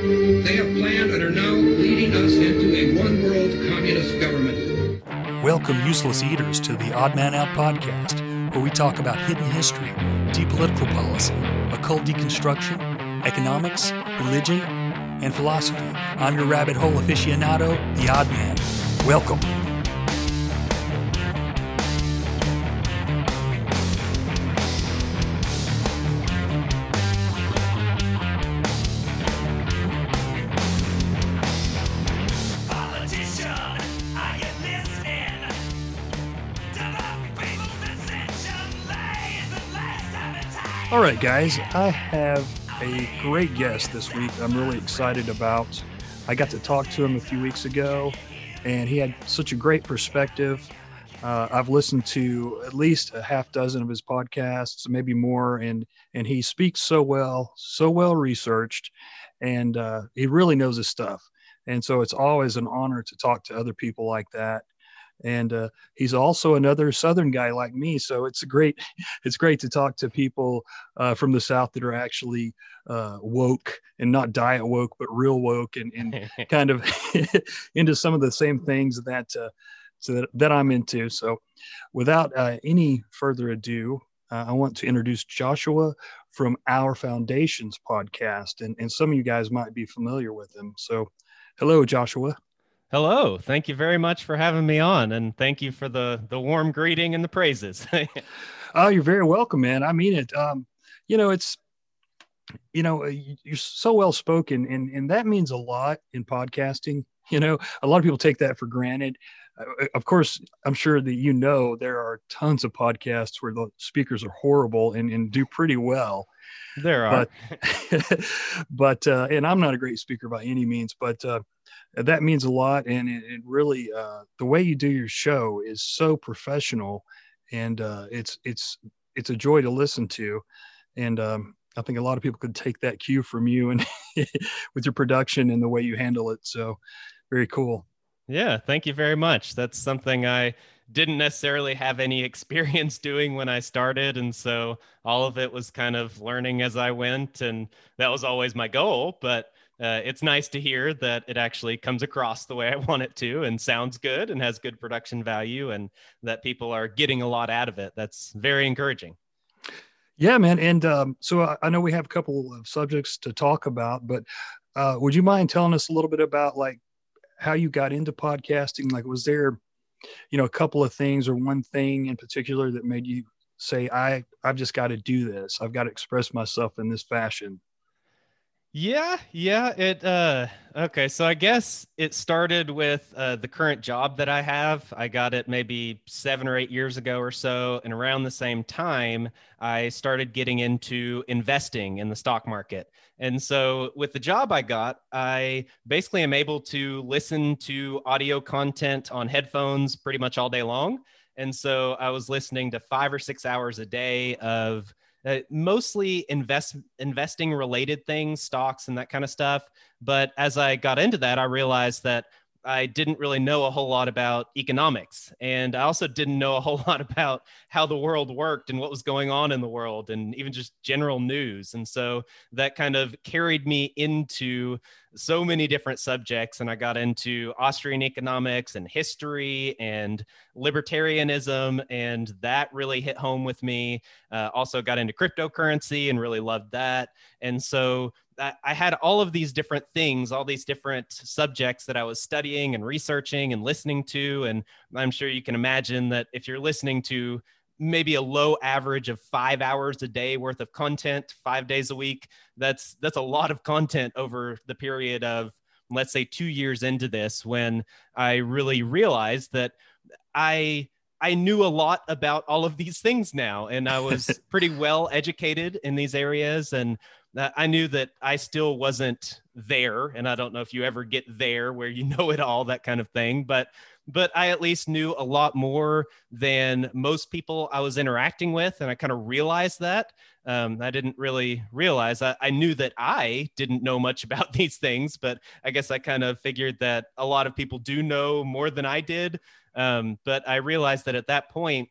They have planned and are now leading us into a one world communist government. Welcome, useless eaters, to the Odd Man Out podcast, where we talk about hidden history, deep political policy, occult deconstruction, economics, religion, and philosophy. I'm your rabbit hole aficionado, the Odd Man. Welcome. Right, guys, I have a great guest this week. I'm really excited about. I got to talk to him a few weeks ago, and he had such a great perspective. Uh, I've listened to at least a half dozen of his podcasts, maybe more, and and he speaks so well, so well researched, and uh, he really knows his stuff. And so it's always an honor to talk to other people like that. And uh, he's also another Southern guy like me, so it's a great it's great to talk to people uh, from the South that are actually uh, woke and not diet woke, but real woke and, and kind of into some of the same things that uh, so that, that I'm into. So, without uh, any further ado, uh, I want to introduce Joshua from Our Foundations podcast, and, and some of you guys might be familiar with him. So, hello, Joshua. Hello. Thank you very much for having me on and thank you for the the warm greeting and the praises. Oh, you're very welcome, man. I mean it. Um, you know, it's you know, uh, you- you're so well spoken, and and that means a lot in podcasting. You know, a lot of people take that for granted. Uh, of course, I'm sure that you know there are tons of podcasts where the speakers are horrible and, and do pretty well. there are. But but uh, and I'm not a great speaker by any means, but uh, that means a lot, and it, it really uh, the way you do your show is so professional, and uh, it's it's it's a joy to listen to, and um, I think a lot of people could take that cue from you and with your production and the way you handle it. So very cool. yeah, thank you very much. That's something I didn't necessarily have any experience doing when I started and so all of it was kind of learning as I went and that was always my goal, but uh, it's nice to hear that it actually comes across the way I want it to and sounds good and has good production value and that people are getting a lot out of it. That's very encouraging. Yeah, man. And um, so I, I know we have a couple of subjects to talk about, but uh, would you mind telling us a little bit about like how you got into podcasting? Like, was there, you know, a couple of things or one thing in particular that made you say, I, I've just got to do this. I've got to express myself in this fashion. Yeah, yeah. It uh okay, so I guess it started with uh the current job that I have. I got it maybe 7 or 8 years ago or so, and around the same time I started getting into investing in the stock market. And so with the job I got, I basically am able to listen to audio content on headphones pretty much all day long. And so I was listening to 5 or 6 hours a day of uh, mostly invest investing related things, stocks and that kind of stuff. But as I got into that, I realized that I didn't really know a whole lot about economics. And I also didn't know a whole lot about how the world worked and what was going on in the world and even just general news. And so that kind of carried me into so many different subjects. And I got into Austrian economics and history and libertarianism. And that really hit home with me. Uh, also got into cryptocurrency and really loved that. And so I, I had all of these different things, all these different subjects that I was studying and researching and listening to. And I'm sure you can imagine that if you're listening to maybe a low average of five hours a day worth of content five days a week that's that's a lot of content over the period of let's say two years into this when i really realized that i i knew a lot about all of these things now and i was pretty well educated in these areas and I knew that I still wasn't there, and I don't know if you ever get there where you know it all, that kind of thing. But but I at least knew a lot more than most people I was interacting with. And I kind of realized that. Um, I didn't really realize I, I knew that I didn't know much about these things, but I guess I kind of figured that a lot of people do know more than I did. Um, but I realized that at that point,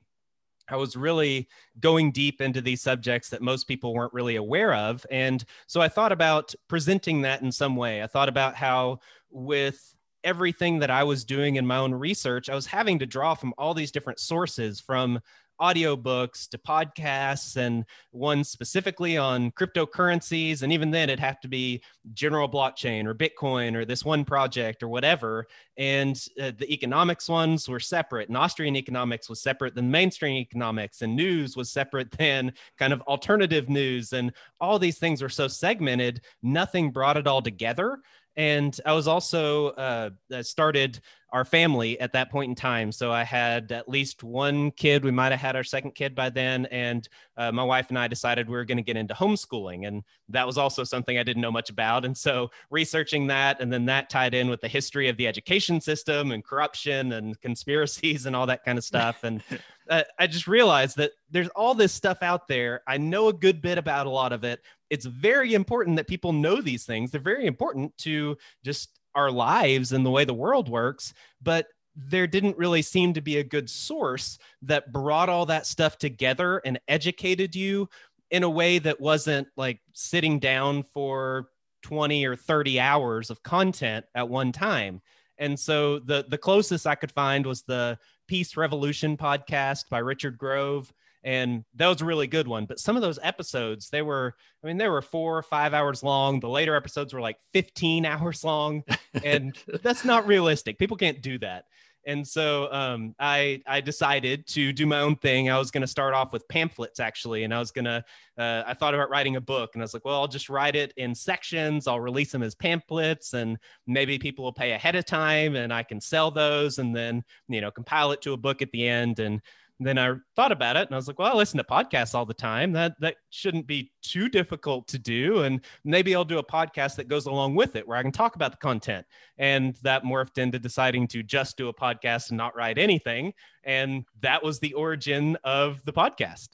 I was really going deep into these subjects that most people weren't really aware of. And so I thought about presenting that in some way. I thought about how, with everything that I was doing in my own research, I was having to draw from all these different sources from audiobooks to podcasts and one specifically on cryptocurrencies. And even then it'd have to be general blockchain or bitcoin or this one project or whatever. And uh, the economics ones were separate. And austrian economics was separate than mainstream economics. And news was separate than kind of alternative news. And all these things were so segmented nothing brought it all together and I was also uh, started our family at that point in time. So I had at least one kid. We might have had our second kid by then, and uh, my wife and I decided we were going to get into homeschooling, and that was also something I didn't know much about. And so researching that, and then that tied in with the history of the education system and corruption and conspiracies and all that kind of stuff. And uh, I just realized that there's all this stuff out there. I know a good bit about a lot of it. It's very important that people know these things. They're very important to just our lives and the way the world works. But there didn't really seem to be a good source that brought all that stuff together and educated you in a way that wasn't like sitting down for 20 or 30 hours of content at one time. And so the the closest I could find was the Peace Revolution podcast by Richard Grove. And that was a really good one. But some of those episodes, they were, I mean, they were four or five hours long. The later episodes were like 15 hours long. And that's not realistic. People can't do that. And so um, I I decided to do my own thing. I was going to start off with pamphlets actually, and I was gonna uh, I thought about writing a book, and I was like, well, I'll just write it in sections. I'll release them as pamphlets, and maybe people will pay ahead of time, and I can sell those, and then you know compile it to a book at the end. And then I thought about it and I was like, well, I listen to podcasts all the time. That that shouldn't be too difficult to do. And maybe I'll do a podcast that goes along with it where I can talk about the content. And that morphed into deciding to just do a podcast and not write anything. And that was the origin of the podcast.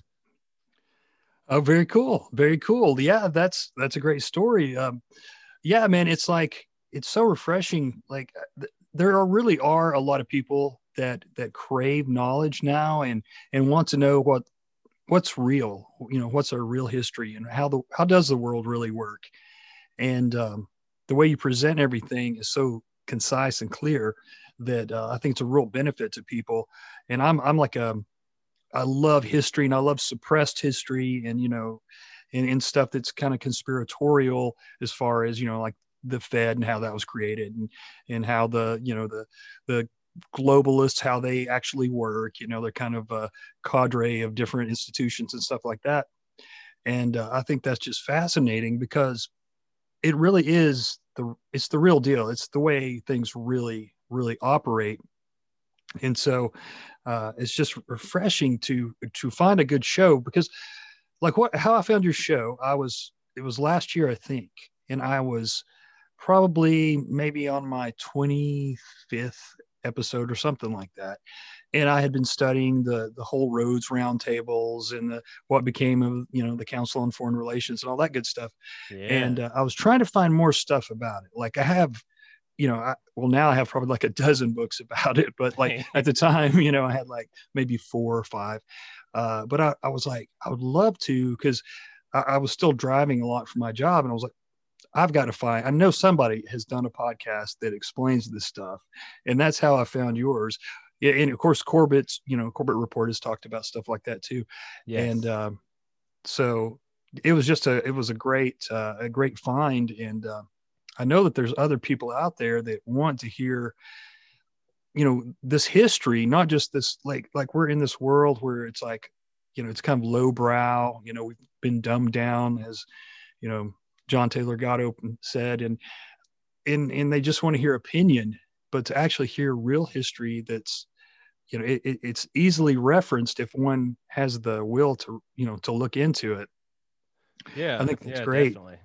Oh, very cool. Very cool. Yeah, that's that's a great story. Um, yeah, man, it's like it's so refreshing. Like th- there are really are a lot of people that that crave knowledge now and and want to know what what's real you know what's our real history and how the how does the world really work and um, the way you present everything is so concise and clear that uh, I think it's a real benefit to people. And I'm I'm like a I love history and I love suppressed history and you know and, and stuff that's kind of conspiratorial as far as you know like the Fed and how that was created and and how the you know the the globalists how they actually work you know they're kind of a cadre of different institutions and stuff like that. And uh, i think that's just fascinating because it really is the it's the real deal. It's the way things really really operate. And so uh, it's just refreshing to to find a good show because like what how i found your show i was it was last year i think and i was probably maybe on my 25th episode or something like that. And I had been studying the the whole Rhodes roundtables and the what became of you know the Council on Foreign Relations and all that good stuff. Yeah. And uh, I was trying to find more stuff about it. Like I have, you know, I, well now I have probably like a dozen books about it, but like at the time, you know, I had like maybe four or five. Uh, but I, I was like, I would love to because I, I was still driving a lot for my job, and I was like, I've got to find, I know somebody has done a podcast that explains this stuff. And that's how I found yours. And of course, Corbett's, you know, Corbett Report has talked about stuff like that too. Yes. And um, so it was just a it was a great uh, a great find, and uh, I know that there's other people out there that want to hear you know this history not just this like like we're in this world where it's like you know it's kind of lowbrow you know we've been dumbed down as you know john taylor gatto said and and and they just want to hear opinion but to actually hear real history that's you know it, it's easily referenced if one has the will to you know to look into it yeah i think that's yeah, great definitely.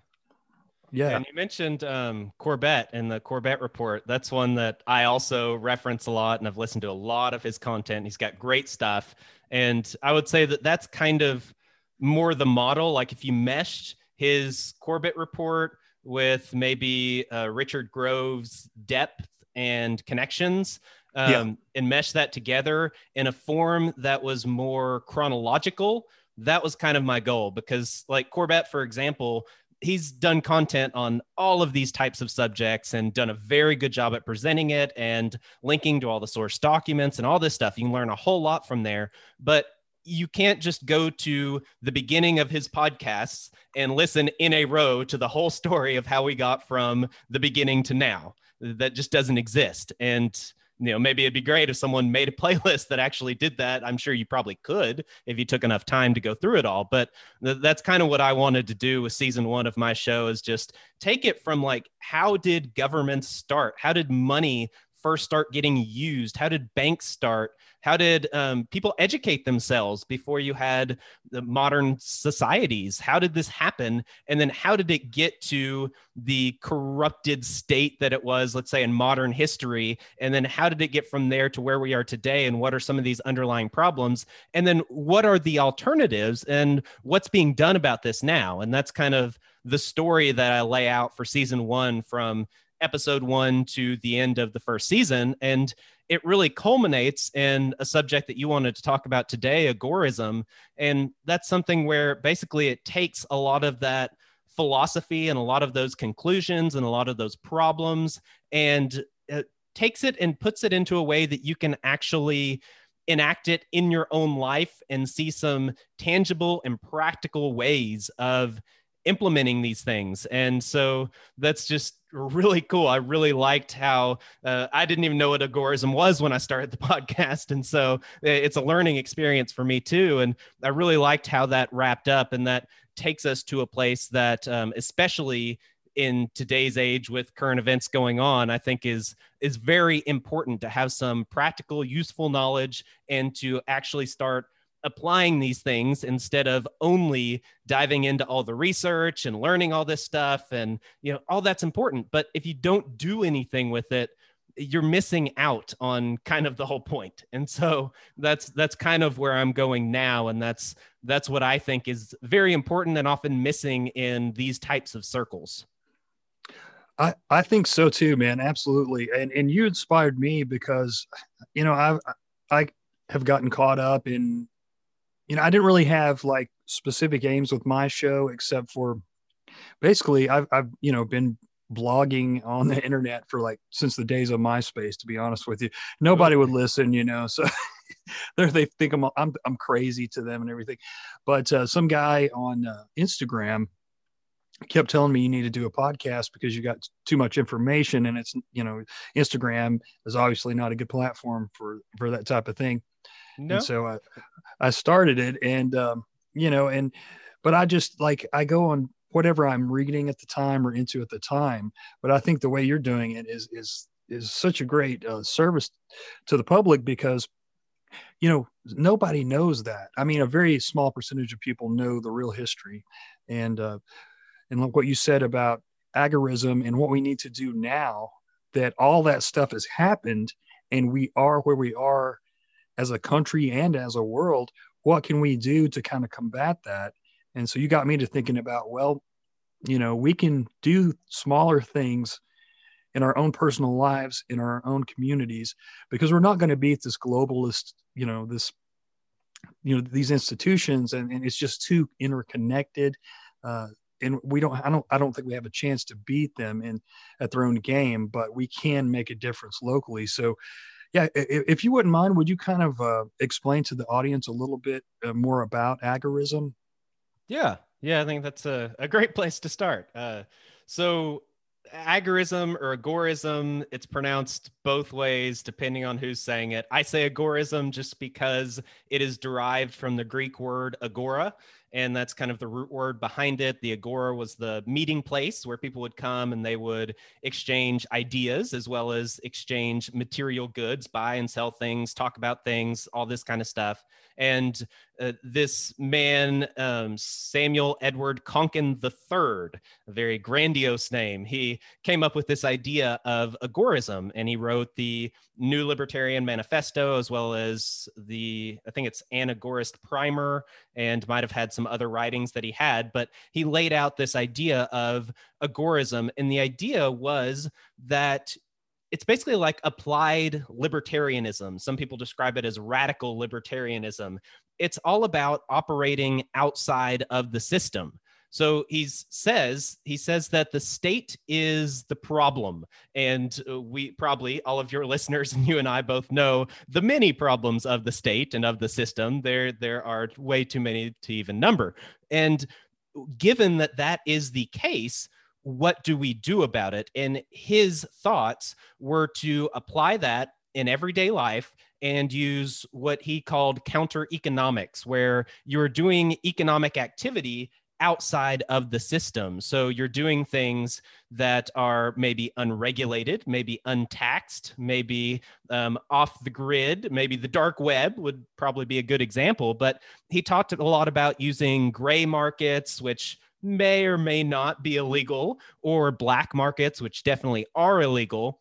yeah And you mentioned um, Corbett and the Corbett report. That's one that I also reference a lot, and I've listened to a lot of his content. He's got great stuff, and I would say that that's kind of more the model. Like if you meshed his Corbett report with maybe uh, Richard Grove's depth and connections, um, Yeah. and mesh that together in a form that was more chronological. That was kind of my goal because, like Corbett, for example, he's done content on all of these types of subjects and done a very good job at presenting it and linking to all the source documents and all this stuff. You can learn a whole lot from there, but you can't just go to the beginning of his podcasts and listen in a row to the whole story of how we got from the beginning to now. That just doesn't exist. And you know, maybe it'd be great if someone made a playlist that actually did that. I'm sure you probably could if you took enough time to go through it all. But th- that's kind of what I wanted to do with season one of my show is just take it from like, how did governments start? How did money first start getting used? How did banks start? How did um, people educate themselves before you had the modern societies? How did this happen? And then how did it get to the corrupted state that it was, let's say, in modern history? And then how did it get from there to where we are today? And what are some of these underlying problems? And then what are the alternatives and what's being done about this now? And that's kind of the story that I lay out for season one from episode one to the end of the first season. And it really culminates in a subject that you wanted to talk about today, agorism. And that's something where basically it takes a lot of that philosophy and a lot of those conclusions and a lot of those problems and it takes it and puts it into a way that you can actually enact it in your own life and see some tangible and practical ways of implementing these things. And so that's just really cool. I really liked how uh, I didn't even know what agorism was when I started the podcast. And so uh, it's a learning experience for me too. And I really liked how that wrapped up and that takes us to a place that, um, especially in today's age with current events going on i think is is very important to have some practical useful knowledge and to actually start applying these things instead of only diving into all the research and learning all this stuff and you know all that's important but if you don't do anything with it you're missing out on kind of the whole point and so that's that's kind of where i'm going now and that's that's what i think is very important and often missing in these types of circles I, I think so too, man. Absolutely. And and you inspired me because, you know, I I have gotten caught up in, you know, I didn't really have like specific aims with my show except for basically I've I've you know been blogging on the internet for like since the days of MySpace. To be honest with you, nobody would listen, you know. So they think I'm I'm I'm crazy to them and everything. But uh, some guy on uh, Instagram kept telling me you need to do a podcast because you got too much information and it's you know instagram is obviously not a good platform for for that type of thing no? And so i i started it and um you know and but i just like i go on whatever i'm reading at the time or into at the time but i think the way you're doing it is is is such a great uh, service to the public because you know nobody knows that. I mean a very small percentage of people know the real history and uh and look what you said about agorism and what we need to do now that all that stuff has happened and we are where we are as a country and as a world what can we do to kind of combat that? And so you got me to thinking about well you know we can do smaller things in our own personal lives in our own communities because we're not going to beat this globalist you know this you know these institutions and, and it's just too interconnected uh, and we don't i don't i don't think we have a chance to beat them in at their own game but we can make a difference locally. So yeah if, you wouldn't mind would you kind of uh, explain to the audience a little bit uh, more about agorism Yeah, Yeah, I think that's a, a great place to start. Uh, so, agorism or agorism, it's pronounced both ways depending on who's saying it. I say agorism just because it is derived from the Greek word agora, and that's kind of the root word behind it. The agora was the meeting place where people would come and they would exchange ideas as well as exchange material goods, buy and sell things, talk about things, all this kind of stuff. And uh, this man, um, Samuel Edward Konkin III, a very grandiose name, he came up with this idea of agorism and he wrote the New Libertarian Manifesto as well as the, I think it's An Agorist Primer, and might have had some other writings that he had. But he laid out this idea of agorism. And the idea was that it's basically like applied libertarianism. Some people describe it as radical libertarianism. It's all about operating outside of the system. So he says he says that the state is the problem, and uh, we probably all of your listeners and you and I both know the many problems of the state and of the system. There there are way too many to even number. And given that that is the case, what do we do about it? And his thoughts were to apply that in everyday life and use what he called counter economics, where you're doing economic activity outside of the system. So you're doing things that are maybe unregulated, maybe untaxed, maybe um, off the grid, maybe the dark web would probably be a good example. But he talked a lot about using gray markets, which may or may not be illegal, or black markets, which definitely are illegal.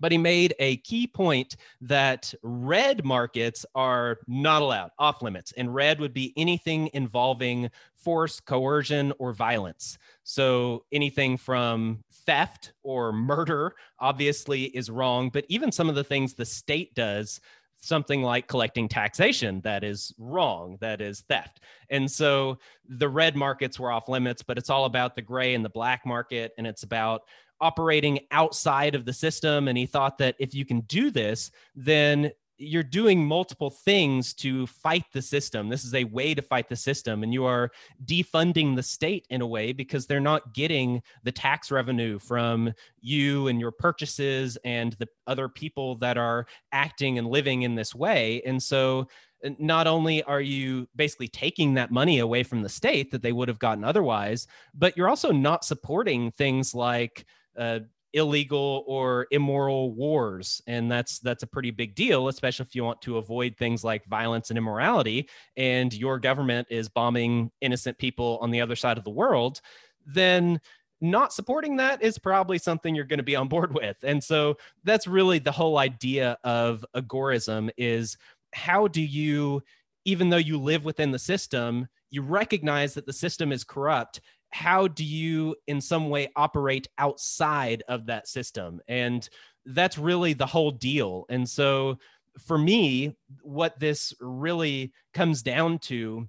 But he made a key point that red markets are not allowed, off limits. And red would be anything involving force, coercion, or violence. So anything from theft or murder obviously is wrong. But even some of the things the state does something like collecting taxation that is wrong, that is theft. And so the red markets were off limits, but it's all about the gray and the black market. And it's about operating outside of the system. And he thought that if you can do this, then you're doing multiple things to fight the system. This is a way to fight the system, and you are defunding the state in a way because they're not getting the tax revenue from you and your purchases and the other people that are acting and living in this way. And so, uh, not only are you basically taking that money away from the state that they would have gotten otherwise, but you're also not supporting things like uh, illegal or immoral wars. And that's that's a pretty big deal especially if you want to avoid things like violence and immorality. And your government is bombing innocent people on the other side of the world then not supporting that is probably something you're going to be on board with. And so that's really the whole idea of agorism is how do you even though you live within the system you recognize that the system is corrupt how do you in some way operate outside of that system and that's really the whole deal and so for me what this really comes down to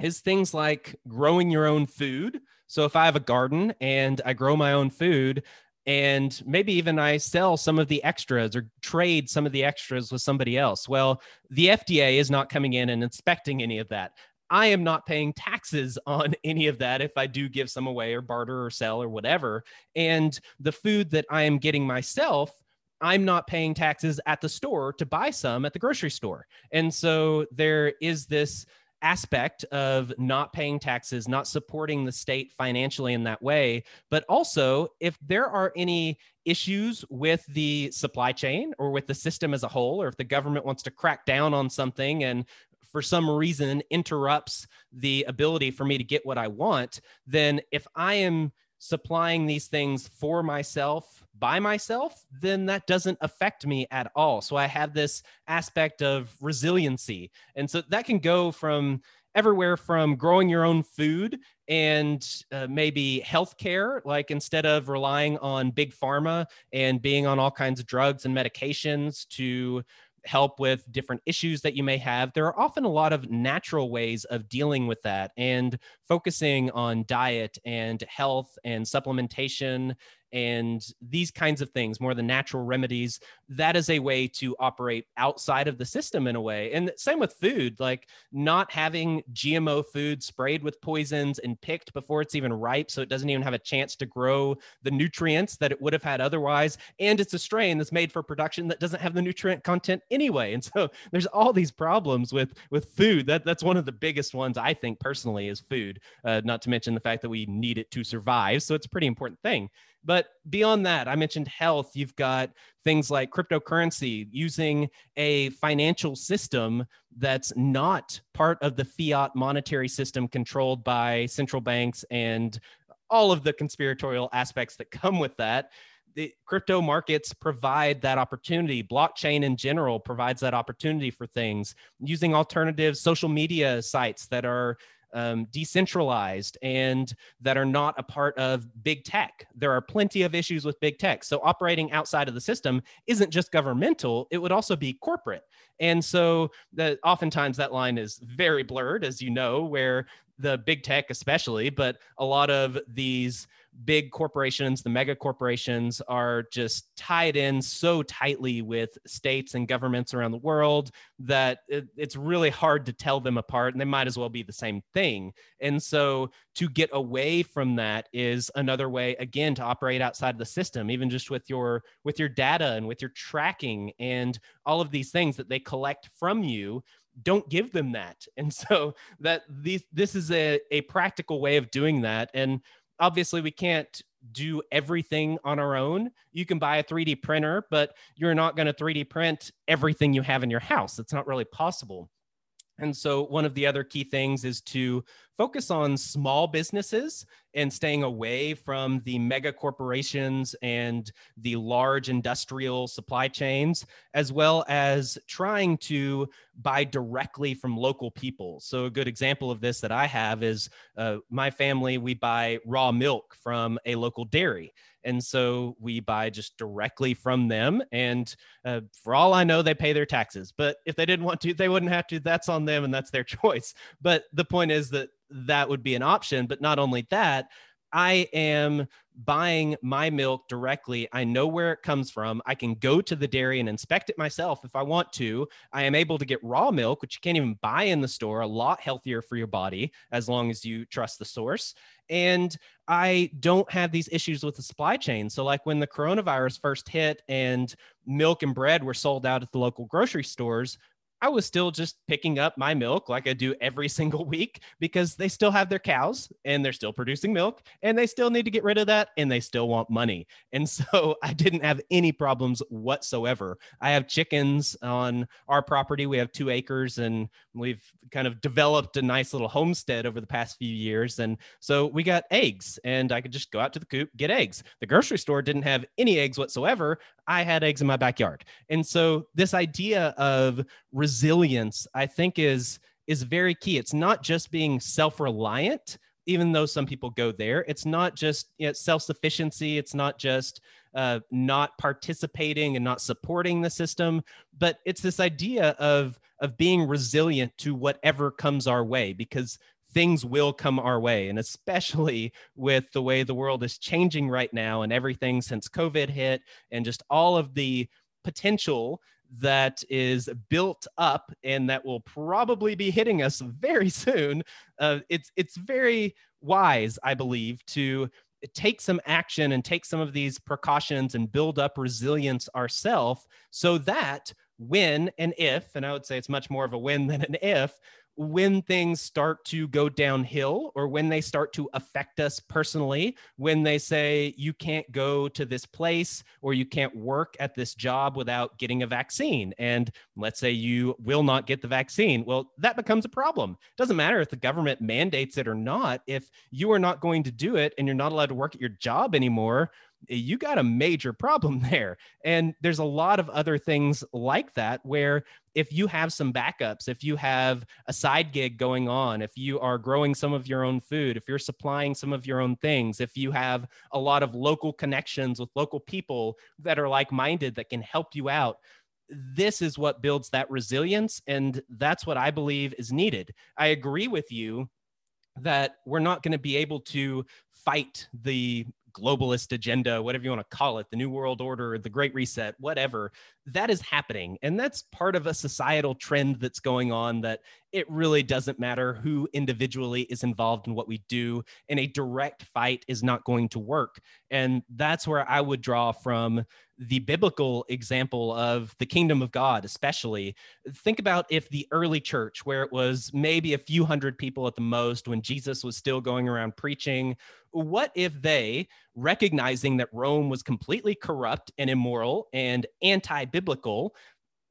is things like growing your own food so if i have a garden and i grow my own food and maybe even I sell some of the extras or trade some of the extras with somebody else. Well, the FDA is not coming in and inspecting any of that. I am not paying taxes on any of that if I do give some away or barter or sell or whatever. And the food that I am getting myself, I'm not paying taxes at the store to buy some at the grocery store. And so there is this aspect of not paying taxes, not supporting the state financially in that way. But also, if there are any issues with the supply chain or with the system as a whole, or if the government wants to crack down on something and for some reason interrupts the ability for me to get what I want, then if I am supplying these things for myself by myself, then that doesn't affect me at all. So I have this aspect of resiliency. And so that can go from everywhere from growing your own food and uh, maybe healthcare, like instead of relying on big pharma and being on all kinds of drugs and medications to help with different issues that you may have. There are often a lot of natural ways of dealing with that and focusing on diet and health and supplementation and these kinds of things, more the natural remedies, that is a way to operate outside of the system in a way. And same with food, like not having GMO food sprayed with poisons and picked before it's even ripe. So it doesn't even have a chance to grow the nutrients that it would have had otherwise. And it's a strain that's made for production that doesn't have the nutrient content anyway. And so there's all these problems with, with food. That, that's one of the biggest ones I think personally is food, uh, not to mention the fact that we need it to survive. So it's a pretty important thing. But beyond that, I mentioned health. You've got things like cryptocurrency using a financial system that's not part of the fiat monetary system controlled by central banks and all of the conspiratorial aspects that come with that. The crypto markets provide that opportunity. Blockchain in general provides that opportunity for things using alternative social media sites that are um, decentralized and that are not a part of big tech. There are plenty of issues with big tech. So operating outside of the system isn't just governmental, it would also be corporate. And so that oftentimes that line is very blurred, as you know, where the big tech especially, but a lot of these big corporations, the mega corporations, are just tied in so tightly with states and governments around the world that it, it's really hard to tell them apart, and they might as well be the same thing. And so, to get away from that is another way, again, to operate outside of the system, even just with your with your data and with your tracking and all of these things that they collect from you don't give them that and so that these this is a, a practical way of doing that and obviously we can't do everything on our own. You can buy a 3D printer, but you're not going to 3D print everything you have in your house. It's not really possible. And so, one of the other key things is to focus on small businesses and staying away from the mega corporations and the large industrial supply chains, as well as trying to buy directly from local people. So, a good example of this that I have is uh, my family, we buy raw milk from a local dairy. And so we buy just directly from them. And uh, for all I know, they pay their taxes. But if they didn't want to, they wouldn't have to. That's on them and that's their choice. But the point is that that would be an option. But not only that, I am buying my milk directly. I know where it comes from. I can go to the dairy and inspect it myself if I want to. I am able to get raw milk, which you can't even buy in the store, a lot healthier for your body as long as you trust the source. And I don't have these issues with the supply chain. So, like when the coronavirus first hit and milk and bread were sold out at the local grocery stores, I was still just picking up my milk like I do every single week because they still have their cows and they're still producing milk and they still need to get rid of that and they still want money. And so I didn't have any problems whatsoever. I have chickens on our property. We have two acres and we've kind of developed a nice little homestead over the past few years. And so we got eggs and I could just go out to the coop, get eggs. The grocery store didn't have any eggs whatsoever. I had eggs in my backyard. And so this idea of resilience, I think is is very key. It's not just being self-reliant, even though some people go there. It's not just you know, self-sufficiency. It's not just uh, not participating and not supporting the system, but it's this idea of of being resilient to whatever comes our way because things will come our way. And especially with the way the world is changing right now and everything since COVID hit and just all of the potential that is built up and that will probably be hitting us very soon. Uh, it's it's very wise, I believe, to take some action and take some of these precautions and build up resilience ourselves so that when and if, and I would say it's much more of a when than an if, when things start to go downhill or when they start to affect us personally, when they say you can't go to this place or you can't work at this job without getting a vaccine. And let's say you will not get the vaccine. Well, that becomes a problem. It doesn't matter if the government mandates it or not. If you are not going to do it and you're not allowed to work at your job anymore, you got a major problem there. And there's a lot of other things like that where if you have some backups, if you have a side gig going on, if you are growing some of your own food, if you're supplying some of your own things, if you have a lot of local connections with local people that are like minded that can help you out, this is what builds that resilience. And that's what I believe is needed. I agree with you that we're not going to be able to fight the globalist agenda, whatever you want to call it, the New World Order, the Great Reset, whatever, that is happening. And that's part of a societal trend that's going on that it really doesn't matter who individually is involved in what we do. And a direct fight is not going to work. And that's where I would draw from the biblical example of the kingdom of God, especially. Think about if the early church, where it was maybe a few hundred people at the most when Jesus was still going around preaching, what if they, recognizing that Rome was completely corrupt and immoral and anti biblical,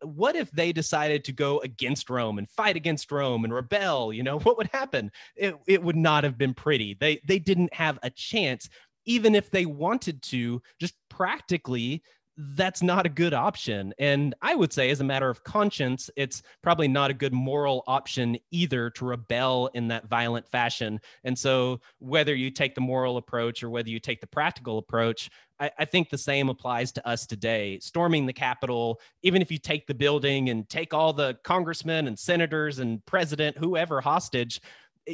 what if they decided to go against Rome and fight against Rome and rebel? You know, what would happen? It, it would not have been pretty. They they didn't have a chance, even if they wanted to, just practically that's not a good option. And I would say, as a matter of conscience, it's probably not a good moral option either to rebel in that violent fashion. And so, whether you take the moral approach or whether you take the practical approach, I, I think the same applies to us today. Storming the Capitol, even if you take the building and take all the congressmen and senators and president, whoever hostage,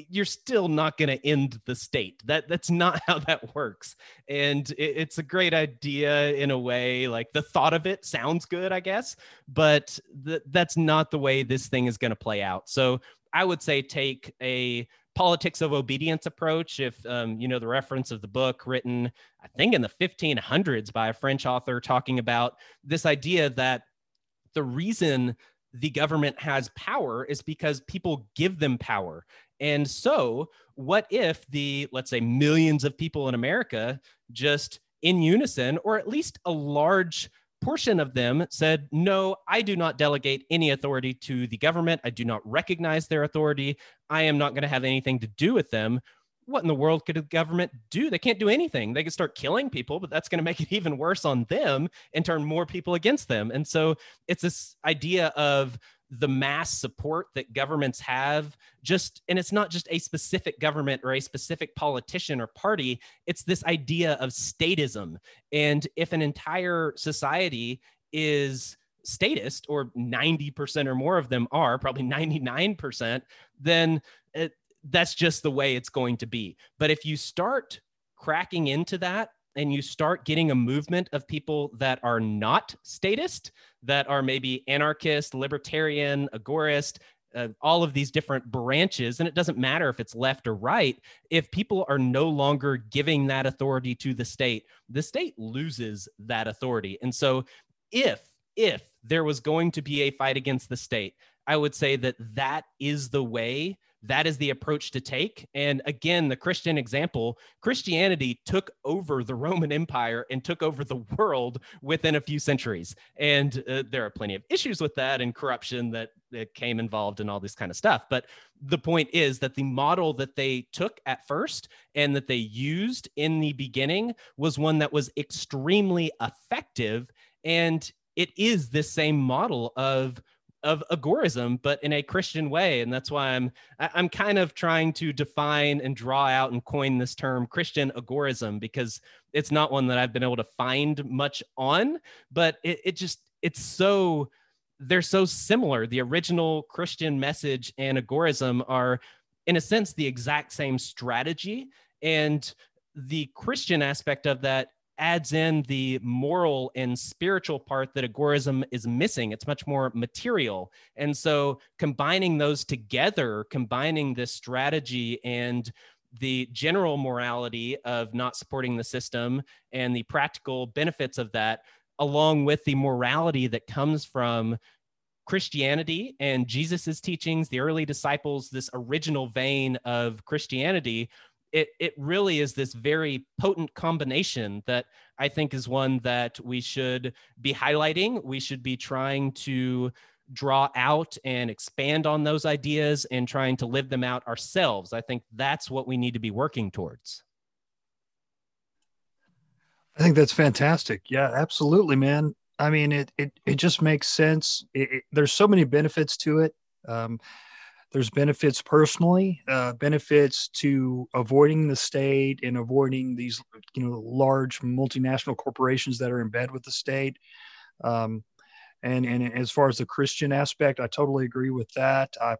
you're still not going to end the state. That that's not how that works. And it, it's a great idea in a way. Like the thought of it sounds good, I guess, but th- that's not the way this thing is going to play out. So I would say take a politics of obedience approach. If um, you know the reference of the book written, I think in the 1500s by a French author talking about this idea that the reason the government has power is because people give them power. And so, what if the, let's say, millions of people in America just in unison, or at least a large portion of them said, No, I do not delegate any authority to the government. I do not recognize their authority. I am not going to have anything to do with them. What in the world could a government do? They can't do anything. They could start killing people, but that's going to make it even worse on them and turn more people against them. And so it's this idea of the mass support that governments have just and it's not just a specific government or a specific politician or party it's this idea of statism. And if an entire society is statist or 90% or more of them are probably 99% then it, that's just the way it's going to be. But if you start cracking into that and you start getting a movement of people that are not statist, that are maybe anarchist, libertarian, agorist, uh, all of these different branches, and it doesn't matter if it's left or right. If people are no longer giving that authority to the state, the state loses that authority. And so, if if there was going to be a fight against the state, I would say that that is the way that is the approach to take. And again, the Christian example Christianity took over the Roman Empire and took over the world within a few centuries. And uh, there are plenty of issues with that and corruption that, that came involved and all this kind of stuff. But the point is that the model that they took at first and that they used in the beginning was one that was extremely effective. And it is this same model of of agorism, but in a Christian way. And that's why I'm I'm kind of trying to define and draw out and coin this term Christian agorism because it's not one that I've been able to find much on, but it, it just it's so they're so similar. The original Christian message and agorism are, in a sense, the exact same strategy. And the Christian aspect of that adds in the moral and spiritual part that agorism is missing. It's much more material. And so combining those together, combining this strategy and the general morality of not supporting the system and the practical benefits of that, along with the morality that comes from Christianity and Jesus's teachings, the early disciples, this original vein of Christianity it it really is this very potent combination that I think is one that we should be highlighting. We should be trying to draw out and expand on those ideas and trying to live them out ourselves. I think that's what we need to be working towards. I think that's fantastic. Yeah, absolutely, man. I mean, it it it just makes sense. It, it, there's so many benefits to it. Um, there's benefits personally, uh, benefits to avoiding the state and avoiding these, you know, large multinational corporations that are in bed with the state. Um, and and as far as the Christian aspect, I totally agree with that. I,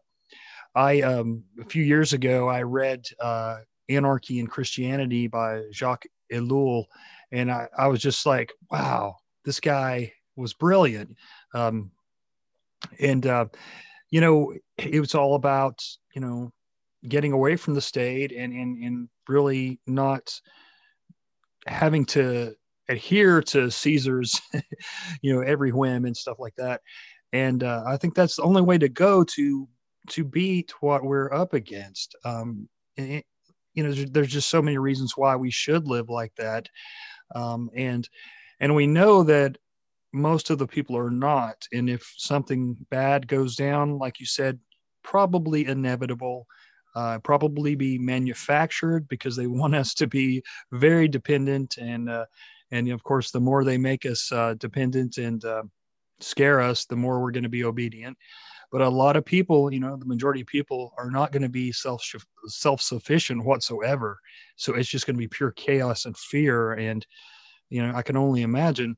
I um, a few years ago I read uh, Anarchy and Christianity by Jacques Ellul. And I, I was just like, wow, this guy was brilliant. Um, and, uh, you know, it was all about, you know, getting away from the state and, and, and really not having to adhere to Caesar's, you know, every whim and stuff like that. And uh, I think that's the only way to go to to beat what we're up against. Um, it, you know, there's, there's, just so many reasons why we should live like that, um, and and we know that most of the people are not. And if something bad goes down, like you said, probably inevitable. Uh, probably be manufactured because they want us to be very dependent and uh, and of course the more they make us uh, dependent and uh, scare us the more we're going to be obedient but a lot of people you know the majority of people are not going to be self self-sufficient whatsoever so it's just going to be pure chaos and fear and you know i can only imagine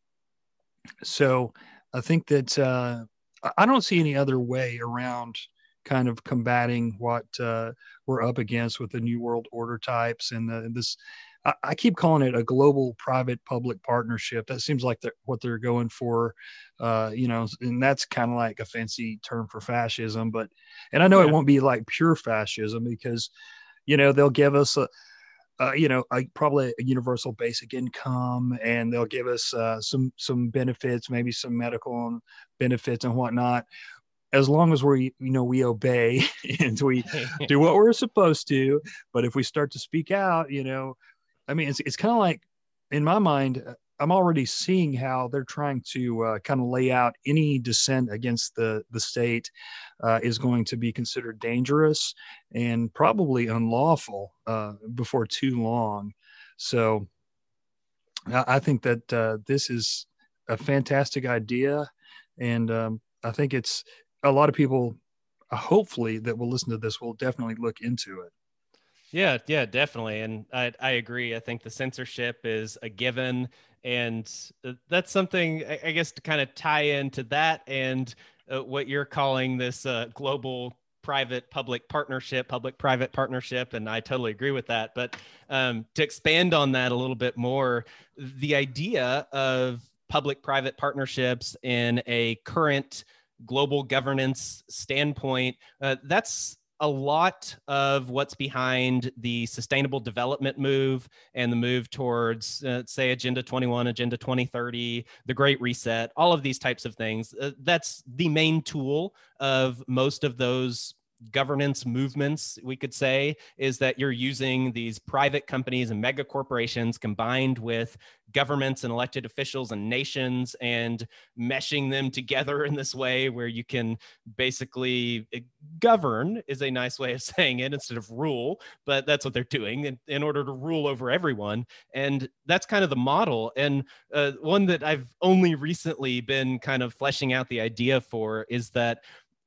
so i think that uh, i don't see any other way around kind of combating what uh, we're up against with the new world order types and the, this I, keep calling it a global private public partnership. That seems like they're, what they're going for, uh, you know, and that's kind of like a fancy term for fascism. But, and I know yeah. it won't be like pure fascism because, you know, they'll give us a, uh, you know, a, probably a universal basic income, and they'll give us uh, some some benefits, maybe some medical benefits and whatnot. As long as we, you know, we obey and we do what we're supposed to. But if we start to speak out, you know, I mean, it's, it's kind of like in my mind, uh, I'm already seeing how they're trying to uh, kind of lay out any dissent against the the state uh, is going to be considered dangerous and probably unlawful uh, before too long. So I think that uh, this is a fantastic idea, and um, I think it's a lot of people, hopefully, that will listen to this will definitely look into it. Yeah, yeah, definitely. And I, I agree. I think the censorship is a given. And uh, that's something, I guess, to kind of tie into that and uh, what you're calling this uh, global private public partnership, public private partnership. And I totally agree with that. But um, to expand on that a little bit more, the idea of public private partnerships in a current global governance standpoint, uh, that's a lot of what's behind the sustainable development move and the move towards, uh, say, Agenda 21, Agenda 2030, the Great Reset, all of these types of things. Uh, that's the main tool of most of those governance movements, we could say, is that you're using these private companies and mega corporations combined with governments and elected officials and nations and meshing them together in this way where you can basically eh, govern is a nice way of saying it instead of rule but that's what they're doing in, in order to rule over everyone. And that's kind of the model. And uh, one that i've only recently been kind of fleshing out the idea for is that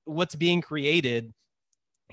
what's being created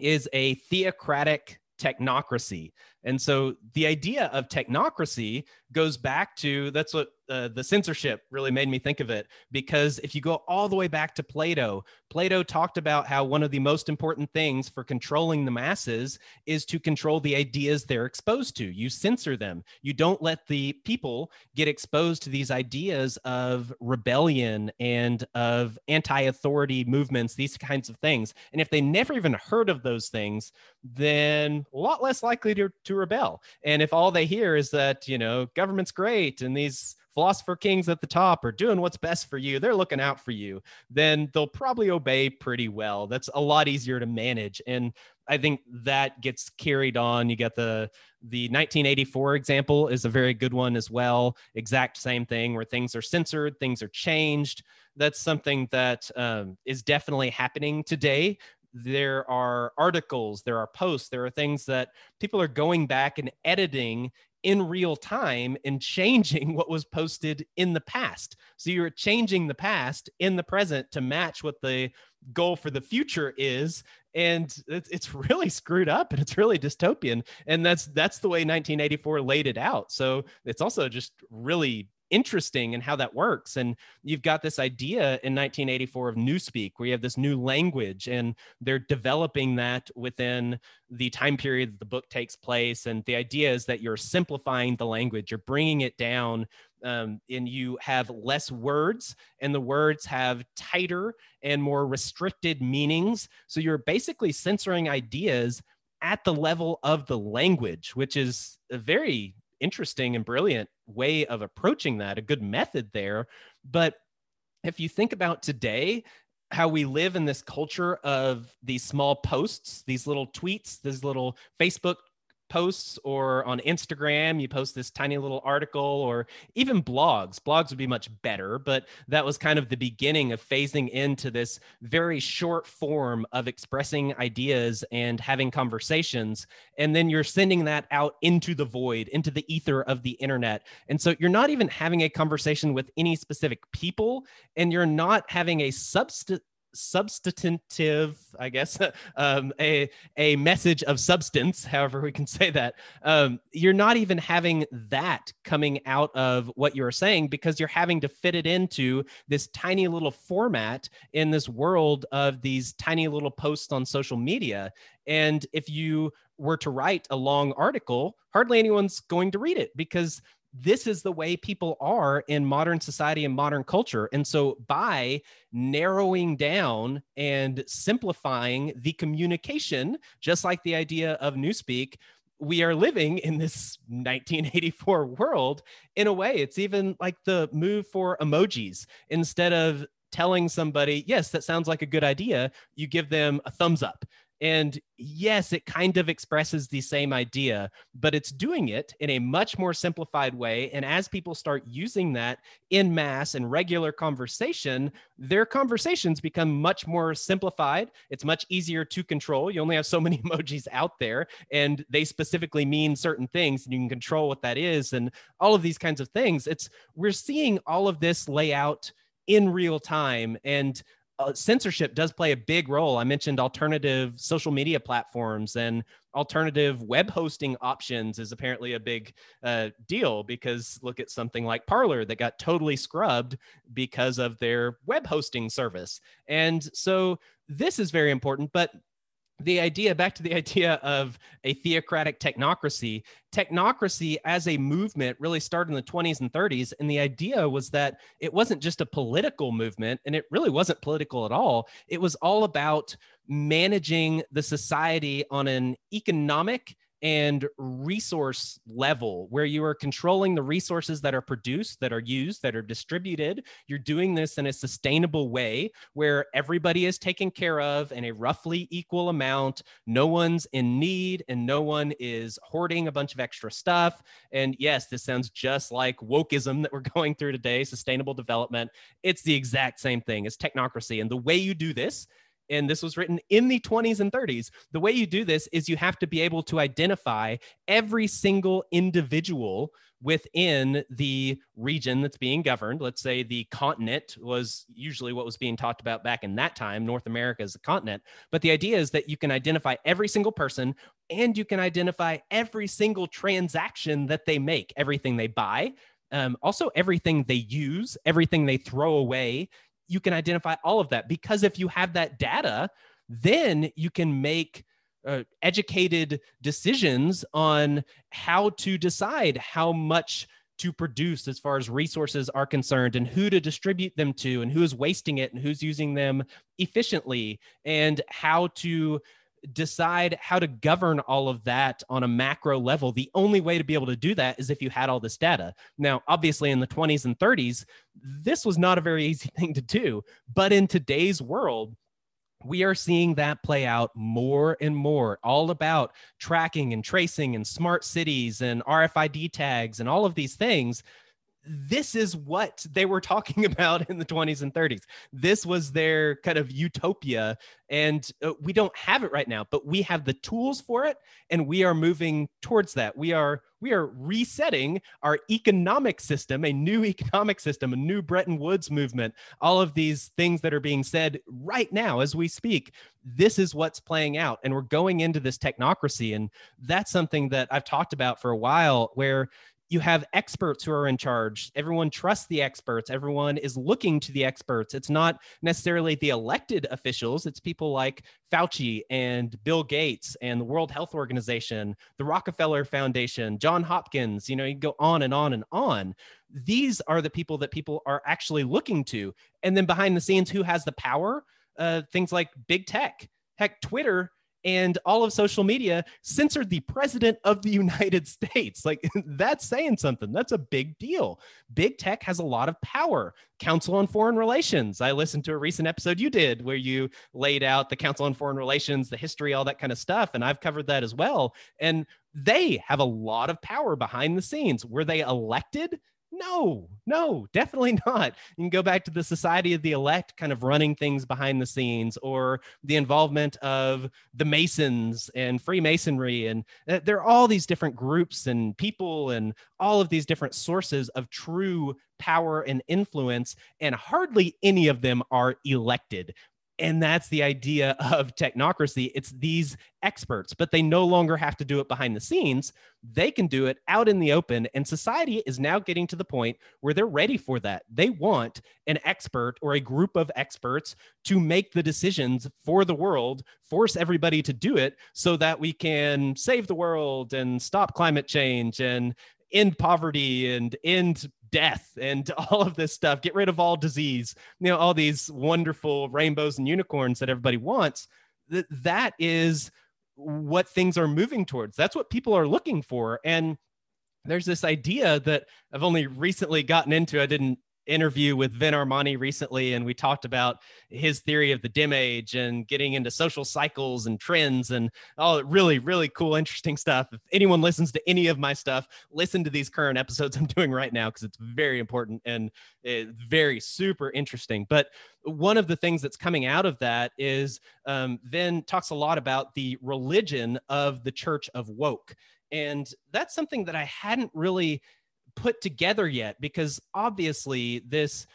is a theocratic technocracy. And so the idea of technocracy goes back to that's what uh, the censorship really made me think of it because if you go all the way back to Plato, Plato talked about how one of the most important things for controlling the masses is to control the ideas they're exposed to. You censor them. You don't let the people get exposed to these ideas of rebellion and of anti-authority movements, these kinds of things. And if they never even heard of those things, then a lot less likely to, to rebel. And if all they hear is that, you know, government's great and these philosopher kings at the top are doing what's best for you, they're looking out for you, then they'll probably obey pretty well. That's a lot easier to manage. And I think that gets carried on. You get the the 1984 example is a very good one as well. Exact same thing where things are censored, things are changed. That's something that um, is definitely happening today. There are articles, there are posts, there are things that people are going back and editing in real time and changing what was posted in the past. So you're changing the past in the present to match what the goal for the future is. And it's really screwed up and it's really dystopian. And that's that's the way 1984 laid it out. So it's also just really interesting in how that works. And you've got this idea in 1984 of Newspeak, where you have this new language, and they're developing that within the time period that the book takes place. And the idea is that you're simplifying the language, you're bringing it down. Um, and you have less words, and the words have tighter and more restricted meanings. So you're basically censoring ideas at the level of the language, which is a very interesting and brilliant way of approaching that, a good method there. But if you think about today, how we live in this culture of these small posts, these little tweets, these little Facebook posts or on Instagram, you post this tiny little article or even blogs. Blogs would be much better, but that was kind of the beginning of phasing into this very short form of expressing ideas and having conversations. And then you're sending that out into the void, into the ether of the internet. And so you're not even having a conversation with any specific people, and you're not having a substance substantive, I guess, um, a a message of substance, however we can say that. Um, you're not even having that coming out of what you're saying because you're having to fit it into this tiny little format in this world of these tiny little posts on social media. And if you were to write a long article, hardly anyone's going to read it because this is the way people are in modern society and modern culture. And so, by narrowing down and simplifying the communication, just like the idea of Newspeak, we are living in this 1984 world in a way. It's even like the move for emojis. Instead of telling somebody, yes, that sounds like a good idea, you give them a thumbs up. And yes, it kind of expresses the same idea, but it's doing it in a much more simplified way. And as people start using that in mass and regular conversation, their conversations become much more simplified. It's much easier to control. You only have so many emojis out there, and they specifically mean certain things, and you can control what that is, and all of these kinds of things. It's we're seeing all of this lay out in real time and uh, censorship does play a big role. I mentioned alternative social media platforms and alternative web hosting options is apparently a big uh, deal because look at something like Parler that got totally scrubbed because of their web hosting service. And so this is very important, but the idea back to the idea of a theocratic technocracy technocracy as a movement really started in the 20s and 30s and the idea was that it wasn't just a political movement and it really wasn't political at all. It was all about managing the society on an economic and resource level where you are controlling the resources that are produced, that are used, that are distributed. You're doing this in a sustainable way where everybody is taken care of in a roughly equal amount. No one's in need and no one is hoarding a bunch of extra stuff. And yes, this sounds just like wokeism that we're going through today, sustainable development. It's the exact same thing as technocracy. And the way you do this and this was written in the 20s and 30s. The way you do this is you have to be able to identify every single individual within the region that's being governed. Let's say the continent was usually what was being talked about back in that time, North America is a continent. But the idea is that you can identify every single person and you can identify every single transaction that they make, everything they buy, um, also everything they use, everything they throw away, you can identify all of that because if you have that data, then you can make uh, educated decisions on how to decide how much to produce as far as resources are concerned and who to distribute them to and who is wasting it and who's using them efficiently and how to decide how to govern all of that on a macro level, the only way to be able to do that is if you had all this data. Now, obviously, in the 20s and 30s, this was not a very easy thing to do. But in today's world, we are seeing that play out more and more, all about tracking and tracing and smart cities and RFID tags and all of these things this is what they were talking about in the 20s and 30s. This was their kind of utopia. And uh, we don't have it right now, but we have the tools for it. And we are moving towards that. We are we are resetting our economic system, a new economic system, a new Bretton Woods movement, all of these things that are being said right now as we speak. This is what's playing out. And we're going into this technocracy. And that's something that I've talked about for a while where you have experts who are in charge. Everyone trusts the experts. Everyone is looking to the experts. It's not necessarily the elected officials, it's people like Fauci and Bill Gates and the World Health Organization, the Rockefeller Foundation, John Hopkins. You know, you go on and on and on. These are the people that people are actually looking to. And then behind the scenes, who has the power? Uh, things like big tech. Heck, Twitter and all of social media censored the president of the United States. Like that's saying something. That's a big deal. Big tech has a lot of power. Council on Foreign Relations. I listened to a recent episode you did where you laid out the Council on Foreign Relations, the history, all that kind of stuff. And I've covered that as well. And they have a lot of power behind the scenes. Were they elected? No, no, definitely not. You can go back to the Society of the Elect kind of running things behind the scenes or the involvement of the Masons and Freemasonry. And uh, there are all these different groups and people and all of these different sources of true power and influence. And hardly any of them are elected. And that's the idea of technocracy. It's these experts, but they no longer have to do it behind the scenes. They can do it out in the open. And society is now getting to the point where they're ready for that. They want an expert or a group of experts to make the decisions for the world, force everybody to do it so that we can save the world and stop climate change and end poverty and end death and all of this stuff, get rid of all disease, you know, all these wonderful rainbows and unicorns that everybody wants. That that is what things are moving towards. That's what people are looking for. And there's this idea that I've only recently gotten into. I didn't interview with Vin Armani recently, and we talked about his theory of the dim age and getting into social cycles and trends and all really, really cool, interesting stuff. If anyone listens to any of my stuff, listen to these current episodes I'm doing right now because it's very important and eh, very super interesting. But one of the things that's coming out of that is um, Vin talks a lot about the religion of the church of woke. And that's something that I hadn't really put together yet because obviously this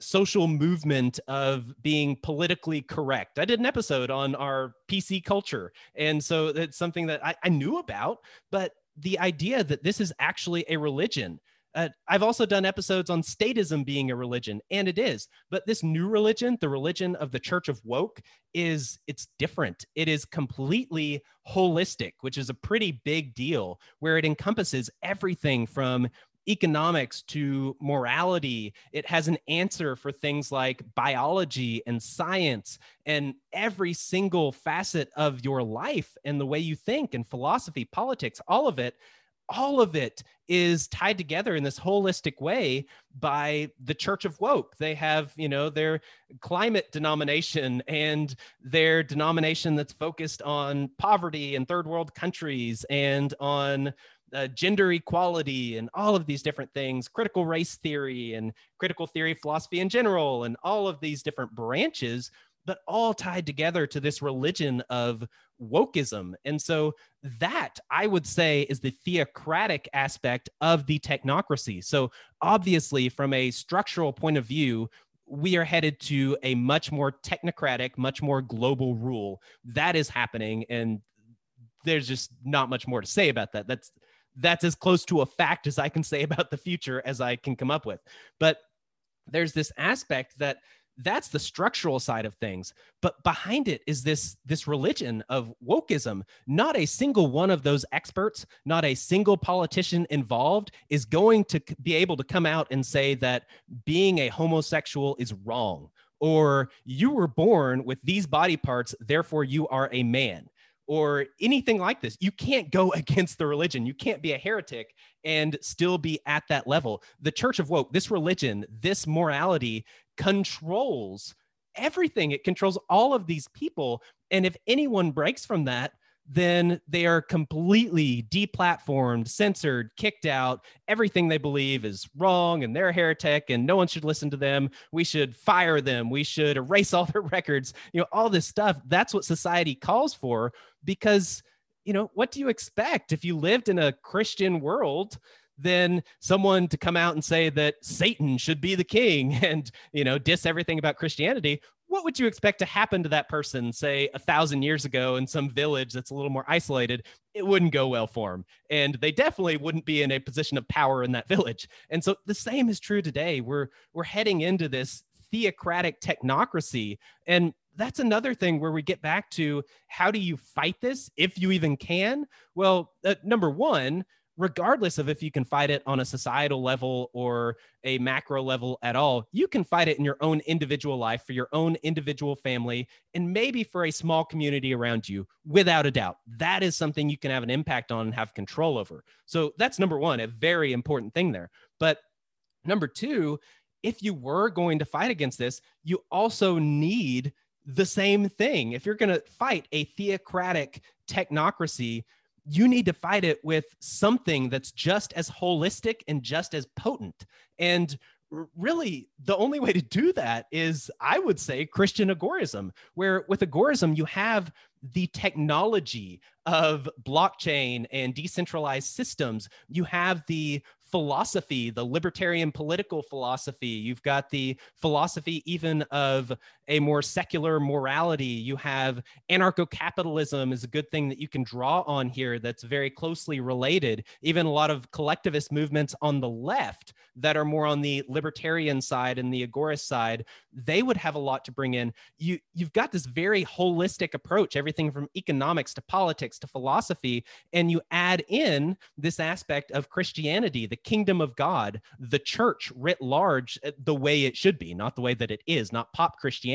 social movement of being politically correct. I did an episode on our PC culture. And so it's something that I, I knew about, but the idea that this is actually a religion. Uh, I've also done episodes on statism being a religion, and it is. But this new religion, the religion of the Church of Woke, is it's different. It is completely holistic, which is a pretty big deal, where it encompasses everything from economics to morality. It has an answer for things like biology and science and every single facet of your life and the way you think and philosophy, politics, all of it. All of it is tied together in this holistic way by the Church of Woke. They have, you know, their climate denomination and their denomination that's focused on poverty in third world countries and on uh, gender equality and all of these different things, critical race theory and critical theory philosophy in general, and all of these different branches, but all tied together to this religion of wokeism. And so that I would say is the theocratic aspect of the technocracy. So obviously, from a structural point of view, we are headed to a much more technocratic, much more global rule. That is happening. And there's just not much more to say about that. That's that's as close to a fact as I can say about the future as I can come up with. But there's this aspect that that's the structural side of things but behind it is this this religion of wokeism not a single one of those experts not a single politician involved is going to be able to come out and say that being a homosexual is wrong or you were born with these body parts therefore you are a man or anything like this. You can't go against the religion. You can't be a heretic and still be at that level. The Church of Woke, this religion, this morality controls everything. It controls all of these people. And if anyone breaks from that, then they are completely deplatformed, censored, kicked out. Everything they believe is wrong and they're a heretic and no one should listen to them. We should fire them. We should erase all their records. You know, all this stuff. That's what society calls for because, you know, what do you expect if you lived in a Christian world? Then someone to come out and say that Satan should be the king and, you know, diss everything about Christianity. What would you expect to happen to that person, say a thousand years ago in some village that's a little more isolated? It wouldn't go well for them. And they definitely wouldn't be in a position of power in that village. And so the same is true today. We're we're heading into this theocratic technocracy. And that's another thing where we get back to how do you fight this if you even can? Well, uh, number one, regardless of if you can fight it on a societal level or a macro level at all, you can fight it in your own individual life for your own individual family and maybe for a small community around you, without a doubt. That is something you can have an impact on and have control over. So that's number one, a very important thing there. But number two, if you were going to fight against this, you also need the same thing. If you're going to fight a theocratic technocracy, you need to fight it with something that's just as holistic and just as potent. And really, the only way to do that is, I would say, Christian agorism, where with agorism, you have the technology of blockchain and decentralized systems. You have the philosophy, the libertarian political philosophy. You've got the philosophy even of a more secular morality. You have anarcho capitalism is a good thing that you can draw on here that's very closely related. Even a lot of collectivist movements on the left that are more on the libertarian side and the agorist side, they would have a lot to bring in. You you've got this very holistic approach, everything from economics to politics to philosophy, and you add in this aspect of Christianity, the kingdom of God, the church writ large, uh, the way it should be, not the way that it is, not pop Christianity.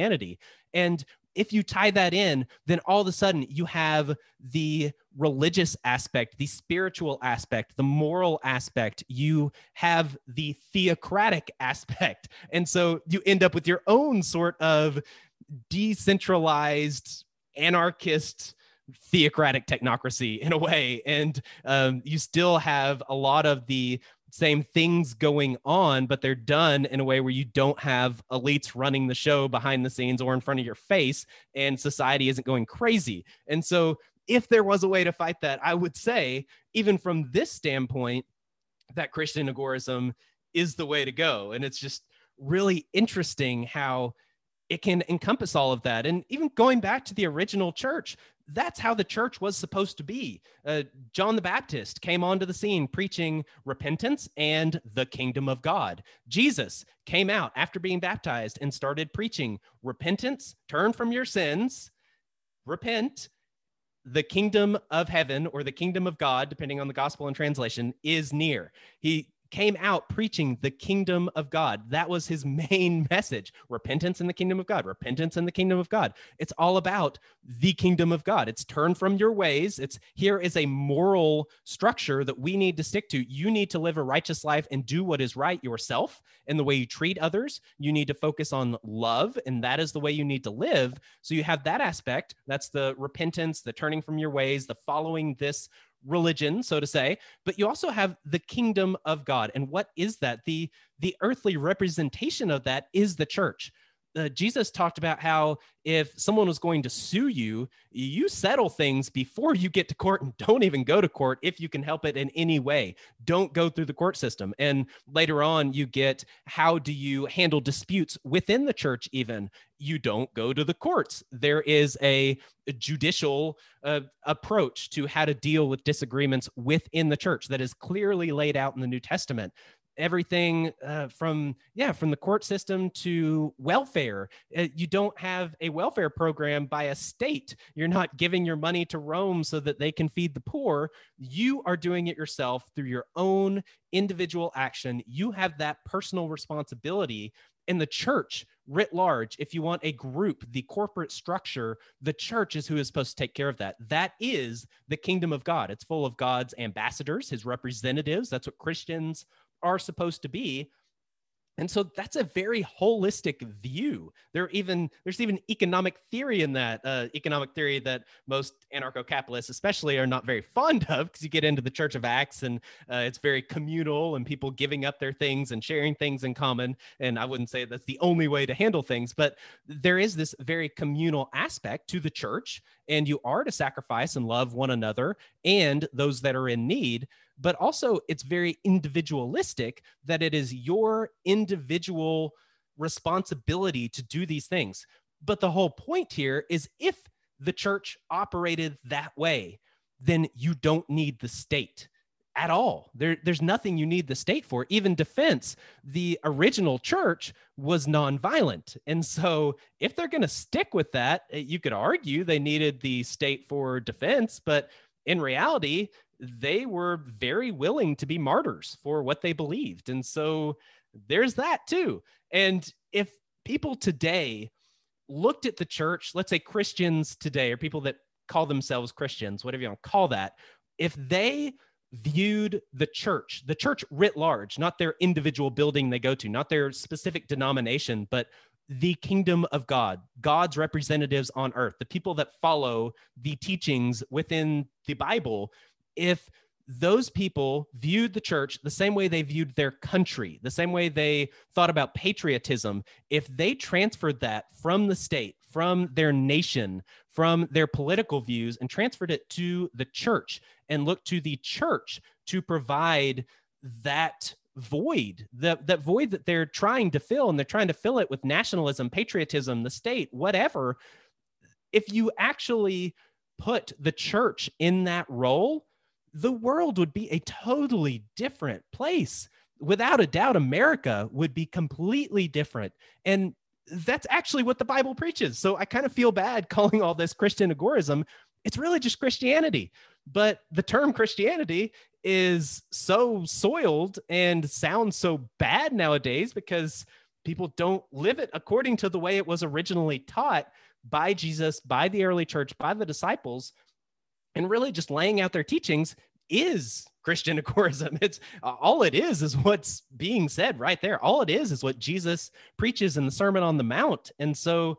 And if you tie that in, then all of a sudden you have the religious aspect, the spiritual aspect, the moral aspect, you have the theocratic aspect. And so you end up with your own sort of decentralized anarchist theocratic technocracy in a way. And um, you still have a lot of the same things going on, but they're done in a way where you don't have elites running the show behind the scenes or in front of your face, and society isn't going crazy. And so, if there was a way to fight that, I would say, even from this standpoint, that Christian agorism is the way to go. And it's just really interesting how it can encompass all of that. And even going back to the original church, that's how the church was supposed to be. Uh, John the Baptist came onto the scene preaching repentance and the kingdom of God. Jesus came out after being baptized and started preaching repentance, turn from your sins, repent. The kingdom of heaven or the kingdom of God, depending on the gospel and translation, is near. He came out preaching the kingdom of God. That was his main message repentance in the kingdom of God, repentance in the kingdom of God. It's all about the kingdom of God. It's turn from your ways. It's here is a moral structure that we need to stick to. You need to live a righteous life and do what is right yourself in the way you treat others. You need to focus on love, and that is the way you need to live. So you have that aspect. That's the repentance, the turning from your ways, the following this religion so to say but you also have the kingdom of god. And what is that? The the earthly representation of that is the church uh, Jesus talked about how if someone was going to sue you, you settle things before you get to court and don't even go to court if you can help it in any way. Don't go through the court system. And later on, you get how do you handle disputes within the church, even? You don't go to the courts. There is a, judicial uh, approach to how to deal with disagreements within the church that is clearly laid out in the New Testament everything uh, from yeah from the court system to welfare. Uh, you don't have a welfare program by a state. You're not giving your money to rome so that they can feed the poor. You are doing it yourself through your own individual action. You have that personal responsibility in the church writ large. If you want a group the corporate structure the church is who is supposed to take care of that. That is the kingdom of god. It's full of god's ambassadors his representatives. That's what christians are supposed to be. And so that's a very holistic view. There even there's even economic theory in that uh, economic theory that most anarcho-capitalists especially are not very fond of because you get into the church of acts and uh, it's very communal and people giving up their things and sharing things in common. And i wouldn't say that's the only way to handle things but there is this very communal aspect to the church and you are to sacrifice and love one another and those that are in need but also it's very individualistic that it is your individual responsibility to do these things But the whole point here is if the church operated that way, then you don't need the state at all. There, there's nothing you need the state for. Even defense, the original church was nonviolent. And so, if they're going to stick with that, eh, you could argue they needed the state for defense, but in reality, they were very willing to be martyrs for what they believed. And so, there's that too. And if people today looked at the church, let's say Christians today, or people that call themselves Christians, whatever you want to call that, if they viewed the church, the church writ large, not their individual building they go to, not their specific denomination, but the kingdom of God, God's representatives on earth, the people that follow the teachings within the Bible, if those people viewed the church the same way they viewed their country, the same way they thought about patriotism. If they transferred that from the state, from their nation, from their political views, and transferred it to the church and looked to the church to provide that void, that, that void that they're trying to fill, and they're trying to fill it with nationalism, patriotism, the state, whatever. If you actually put the church in that role, the world would be a totally different place. Without a doubt, America would be completely different. And that's actually what the Bible preaches. So I kind of feel bad calling all this Christian agorism. It's really just Christianity. But the term Christianity is so soiled and sounds so bad nowadays because people don't live it according to the way it was originally taught by Jesus, by the early church, by the disciples and really just laying out their teachings is Christian agorism. It's uh, all it is is what's being said right there. All it is is what Jesus preaches in the Sermon on the Mount. And so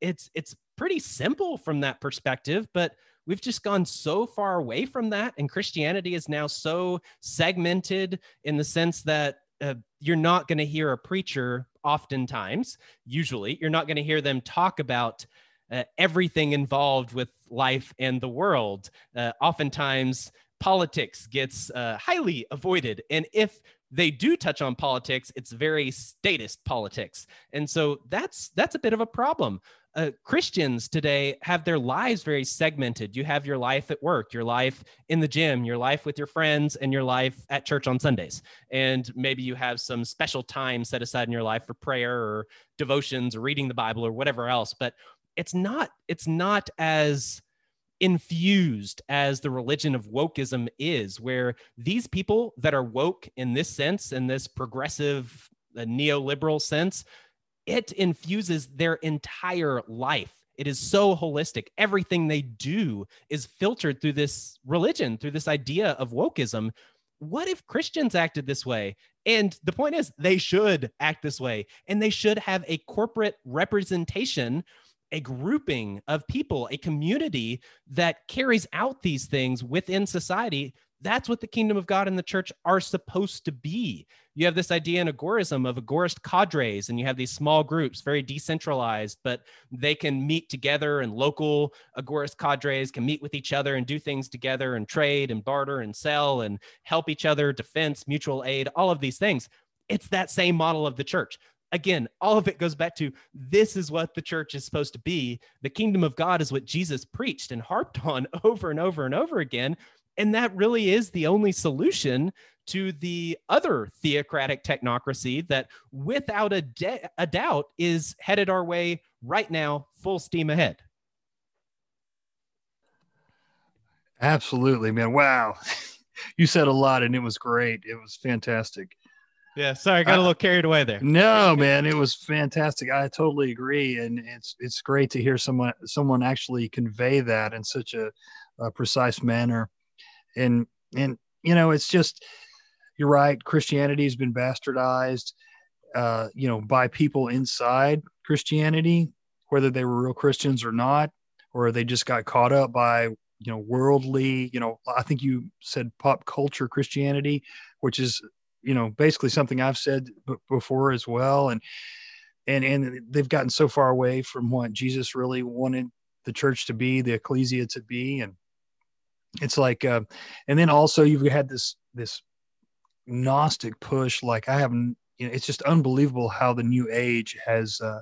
it's it's pretty simple from that perspective, but we've just gone so far away from that and Christianity is now so segmented in the sense that uh, you're not going to hear a preacher oftentimes, usually, you're not going to hear them talk about uh, everything involved with life and the world. Uh, oftentimes, politics gets uh, highly avoided. And if they do touch on politics, it's very statist politics. And so that's that's a bit of a problem. Uh, Christians today have their lives very segmented. You have your life at work, your life in the gym, your life with your friends, and your life at church on Sundays. And maybe you have some special time set aside in your life for prayer or devotions or reading the Bible or whatever else. But it's not it's not as infused as the religion of wokeism is where these people that are woke in this sense in this progressive uh, neoliberal sense it infuses their entire life. It is so holistic. Everything they do is filtered through this religion through this idea of wokeism. What if Christians acted this way? And the point is, they should act this way, and they should have a corporate representation a grouping of people, a community that carries out these things within society. That's what the kingdom of God and the church are supposed to be. You have this idea in agorism of agorist cadres, and you have these small groups, very decentralized, but they can meet together, and local agorist cadres can meet with each other and do things together and trade and barter and sell and help each other, defense, mutual aid, all of these things. It's that same model of the church again, all of it goes back to this is what the church is supposed to be. The kingdom of God is what Jesus preached and harped on over and over and over again. And that really is the only solution to the other theocratic technocracy that, without a, de- a doubt, is headed our way right now, full steam ahead. Absolutely, man. Wow. you said a lot and it was great. It was fantastic. Yeah, sorry, I got a little carried away there. No, man, it was fantastic. I totally agree, and it's it's great to hear someone someone actually convey that in such a, a precise manner, and and you know, it's just you're right. Christianity has been bastardized, uh, you know, by people inside Christianity, whether they were real Christians or not, or they just got caught up by you know worldly. You know, I think you said pop culture Christianity, which is you know basically something I've said b- before as well, and and and they've gotten so far away from what Jesus really wanted the church to be, the ecclesia to be, and it's like, uh, and then also you've had this this gnostic push. Like I haven't, you know, it's just unbelievable how the new age has. Uh,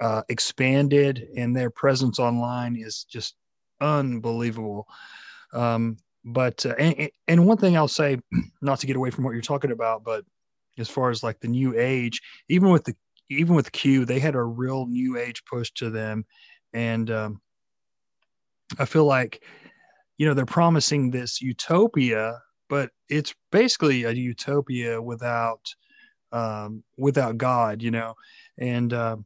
uh, expanded, and their presence online is just unbelievable. Um, but uh, and, and one thing I'll say, not to get away from what you're talking about, but as far as like the new age, even with the even with Q, they had a real new age push to them, and um, I feel like you know they're promising this utopia, but it's basically a utopia without um, without God, you know, and uh,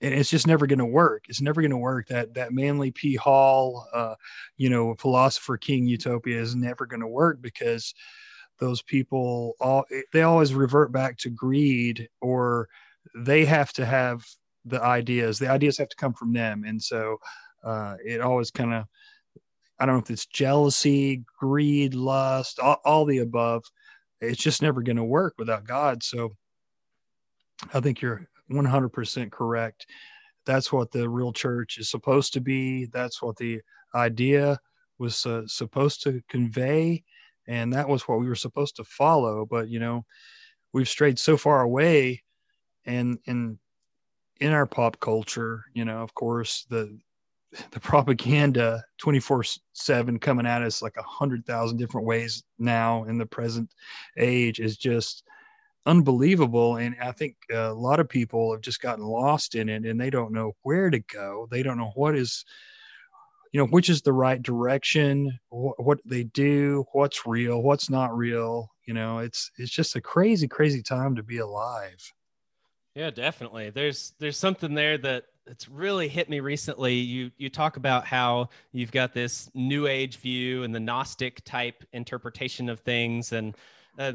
and it's just never going to work. It's never going to work. That that Manly P. Hall, uh, you know, philosopher king utopia is never going to work because those people all they always revert back to greed or they have to have the ideas. The ideas have to come from them, and so uh, it always kind of I don't know if it's jealousy, greed, lust, all, all the above. It's just never going to work without God. So I think you're 100% correct. That's what the real church is supposed to be. That's what the idea was uh, supposed to convey. And that was what we were supposed to follow. But, you know, we've strayed so far away. And, and in our pop culture, you know, of course, the, the propaganda 24 7 coming at us like a hundred thousand different ways now in the present age is just unbelievable. And I think a lot of people have just gotten lost in it and they don't know where to go. They don't know what is, you know, which is the right direction, wh- what they do, what's real, what's not real. You know, it's it's just a crazy, crazy time to be alive. Yeah, definitely. There's there's something there that it's really hit me recently. You you talk about how you've got this new age view and the Gnostic type interpretation of things, and uh,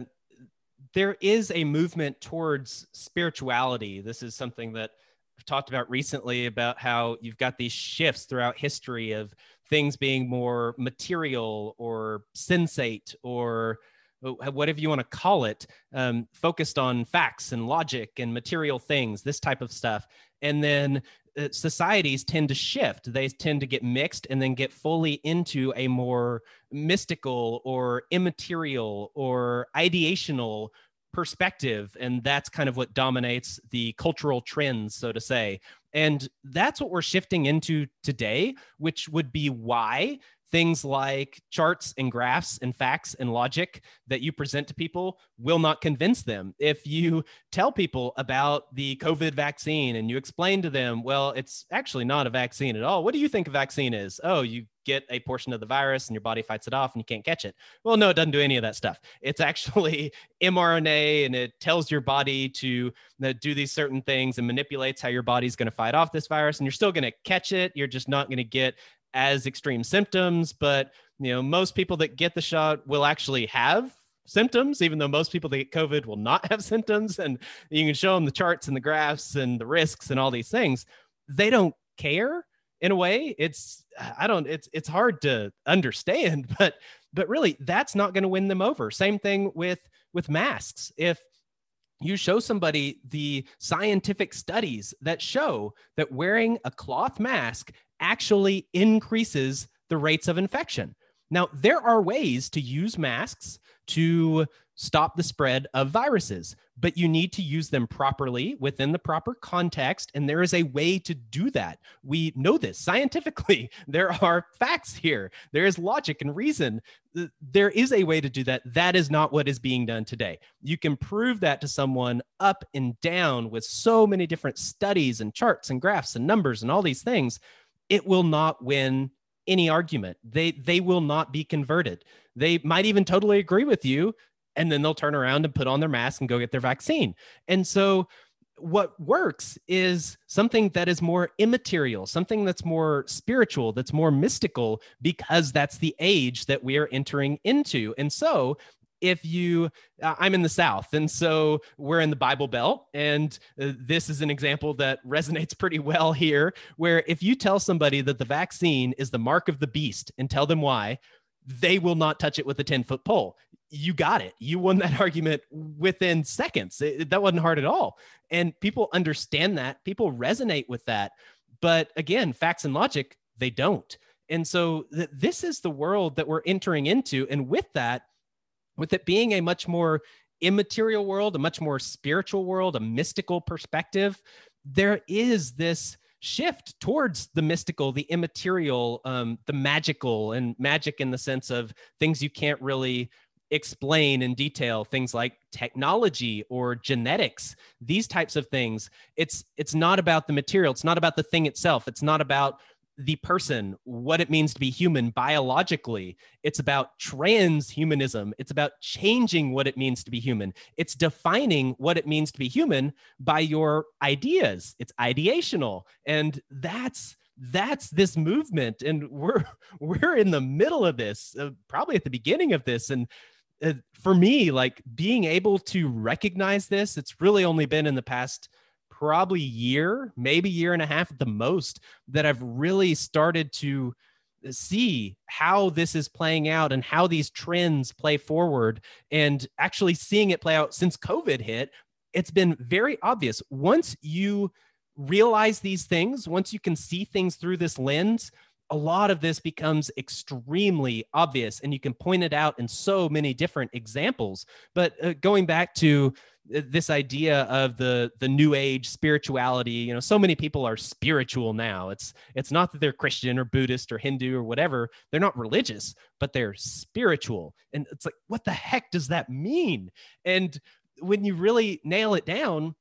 there is a movement towards spirituality. This is something that I've talked about recently about how you've got these shifts throughout history of things being more material or sensate or whatever you want to call it, um, focused on facts and logic and material things, this type of stuff. And then uh, Uh, societies tend to shift. They tend to get mixed and then get fully into a more mystical or immaterial or ideational perspective and that's kind of what dominates the cultural trends so to say and that's what we're shifting into today which would be why things like charts and graphs and facts and logic that you present to people will not convince them. If you tell people about the COVID vaccine and you explain to them, well, it's actually not a vaccine at all. What do you think a vaccine is? Oh, you get a portion of the virus and your body fights it off and you can't catch it. Well, no, it doesn't do any of that stuff. It's actually mRNA and it tells your body to do these certain things and manipulates how your body's going to fight off this virus and you're still going to catch it. You're just not going to get as extreme symptoms, but you know, most people that get the shot will actually have symptoms, even though most people that get COVID will not have symptoms. And you can show them the charts and the graphs and the risks and all these things. They don't care in a way. It's I don't it's it's hard to understand, but but really that's not going to win them over. Same thing with with masks. If you show somebody the scientific studies that show that wearing a cloth mask actually increases the rates of infection. Now, there are ways to use masks to stop the spread of viruses, but you need to use them properly within the proper context. And there is a way to do that. We know this scientifically. There are facts here, there is logic and reason. There is a way to do that. That is not what is being done today. You can prove that to someone up and down with so many different studies and charts and graphs and numbers and all these things it will not win any argument. They they will not be converted. They might even totally agree with you and then they'll turn around and put on their mask and go get their vaccine. And so what works is something that is more immaterial, something that's more spiritual, that's more mystical, because that's the age that we are entering into. And so if you uh, i'm in the south and so we're in the bible belt and uh, this is an example that resonates pretty well here where if you tell somebody that the vaccine is the mark of the beast and tell them why they will not touch it with a 10 foot pole. You got it. You won that argument within seconds. It, that wasn't hard at all. And people understand that. People resonate with that. But again facts and logic they don't. And so th- this is the world that we're entering into and with that with it being a much more immaterial world, a much more spiritual world, a mystical perspective, there is this shift towards the mystical, the immaterial, um, the magical, and magic in the sense of things you can't really explain in detail things like technology or genetics these types of things. It's it's not about the material. It's not about the thing itself. It's not about the person what it means to be human biologically. It's about transhumanism. It's about changing what it means to be human. It's defining what it means to be human by your ideas. It's ideational. And that's that's this movement. And we're we're in the middle of this uh, probably at the beginning of this. And uh, for me, like being able to recognize this, it's really only been in the past probably year, maybe year and a half at the most, that I've really started to see how this is playing out and how these trends play forward and actually seeing it play out since COVID hit. It's been very obvious. Once you realize these things, once you can see things through this lens, a lot of this becomes extremely obvious and you can point it out in so many different examples but uh, going back to this idea of the the new age spirituality you know so many people are spiritual now. It's it's not that they're christian or buddhist or hindu or whatever. They're not religious but they're spiritual. And it's like what the heck does that mean? And when you really nail it down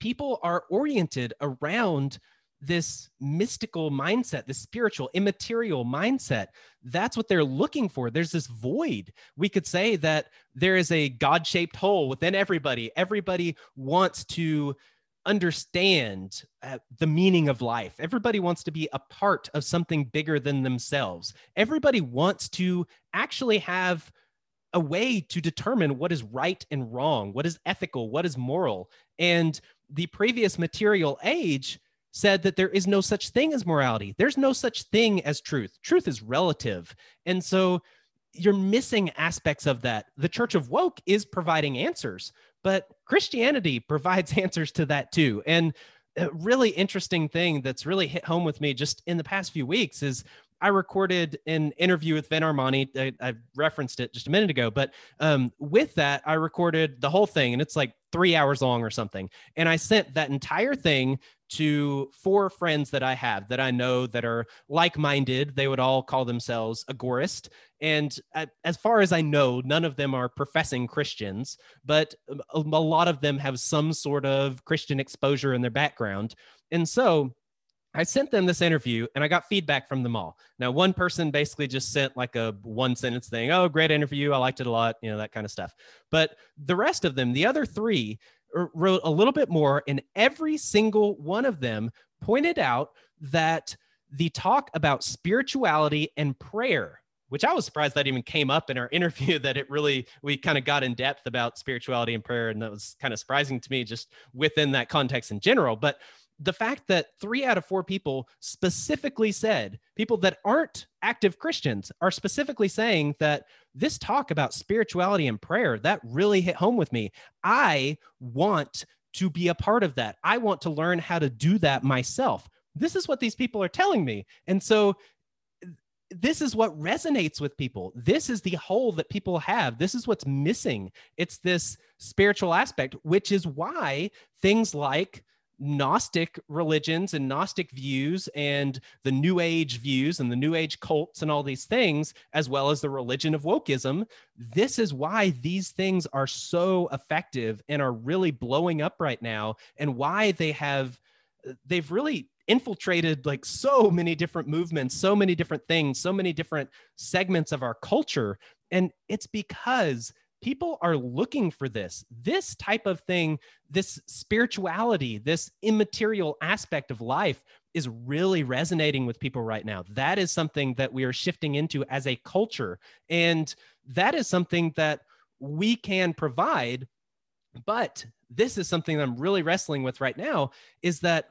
people are oriented around this mystical mindset, this spiritual, immaterial mindset. That's what they're looking for. There's this void. We could say that there is a God shaped hole within everybody. Everybody wants to understand uh, the meaning of life. Everybody wants to be a part of something bigger than themselves. Everybody wants to actually have a way to determine what is right and wrong, what is ethical, what is moral. And the previous material age said that there is no such thing as morality. There's no such thing as truth. Truth is relative. And so you're missing aspects of that. The Church of Woke is providing answers, but Christianity provides answers to that too. And a really interesting thing that's really hit home with me just in the past few weeks is I recorded an interview with Vin Armani. I, I referenced it just a minute ago, but um, with that, I recorded the whole thing, and it's like three hours long or something. And I sent that entire thing to four friends that I have that I know that are like minded. They would all call themselves agorist. And as far as I know, none of them are professing Christians, but a lot of them have some sort of Christian exposure in their background. And so I sent them this interview and I got feedback from them all. Now, one person basically just sent like a one sentence thing Oh, great interview. I liked it a lot, you know, that kind of stuff. But the rest of them, the other three, er, wrote a little bit more. And every single one of them pointed out that the talk about spirituality and prayer which I was surprised that even came up in our interview that it really we kind of got in depth about spirituality and prayer and that was kind of surprising to me just within that context in general but the fact that three out of four people specifically said, people that aren't active Christians are specifically saying that this talk about spirituality and prayer, that really hit home with me. I want to be a part of that. I want to learn how to do that myself. This is what these people are telling me. And so this is what resonates with people. This is the hole that people have. This is what's missing. It's this spiritual aspect, which is why things like Gnostic religions and Gnostic views and the New Age views and the New Age cults and all these things, as well as the religion of wokeism. This is why these things are so effective and are really blowing up right now, and why they have they've really infiltrated like so many different movements, so many different things, so many different segments of our culture. And it's because people are looking for this this type of thing this spirituality this immaterial aspect of life is really resonating with people right now. That is something that we are shifting into as a culture and that is something that we can provide but this is something that i'm really wrestling with right now is that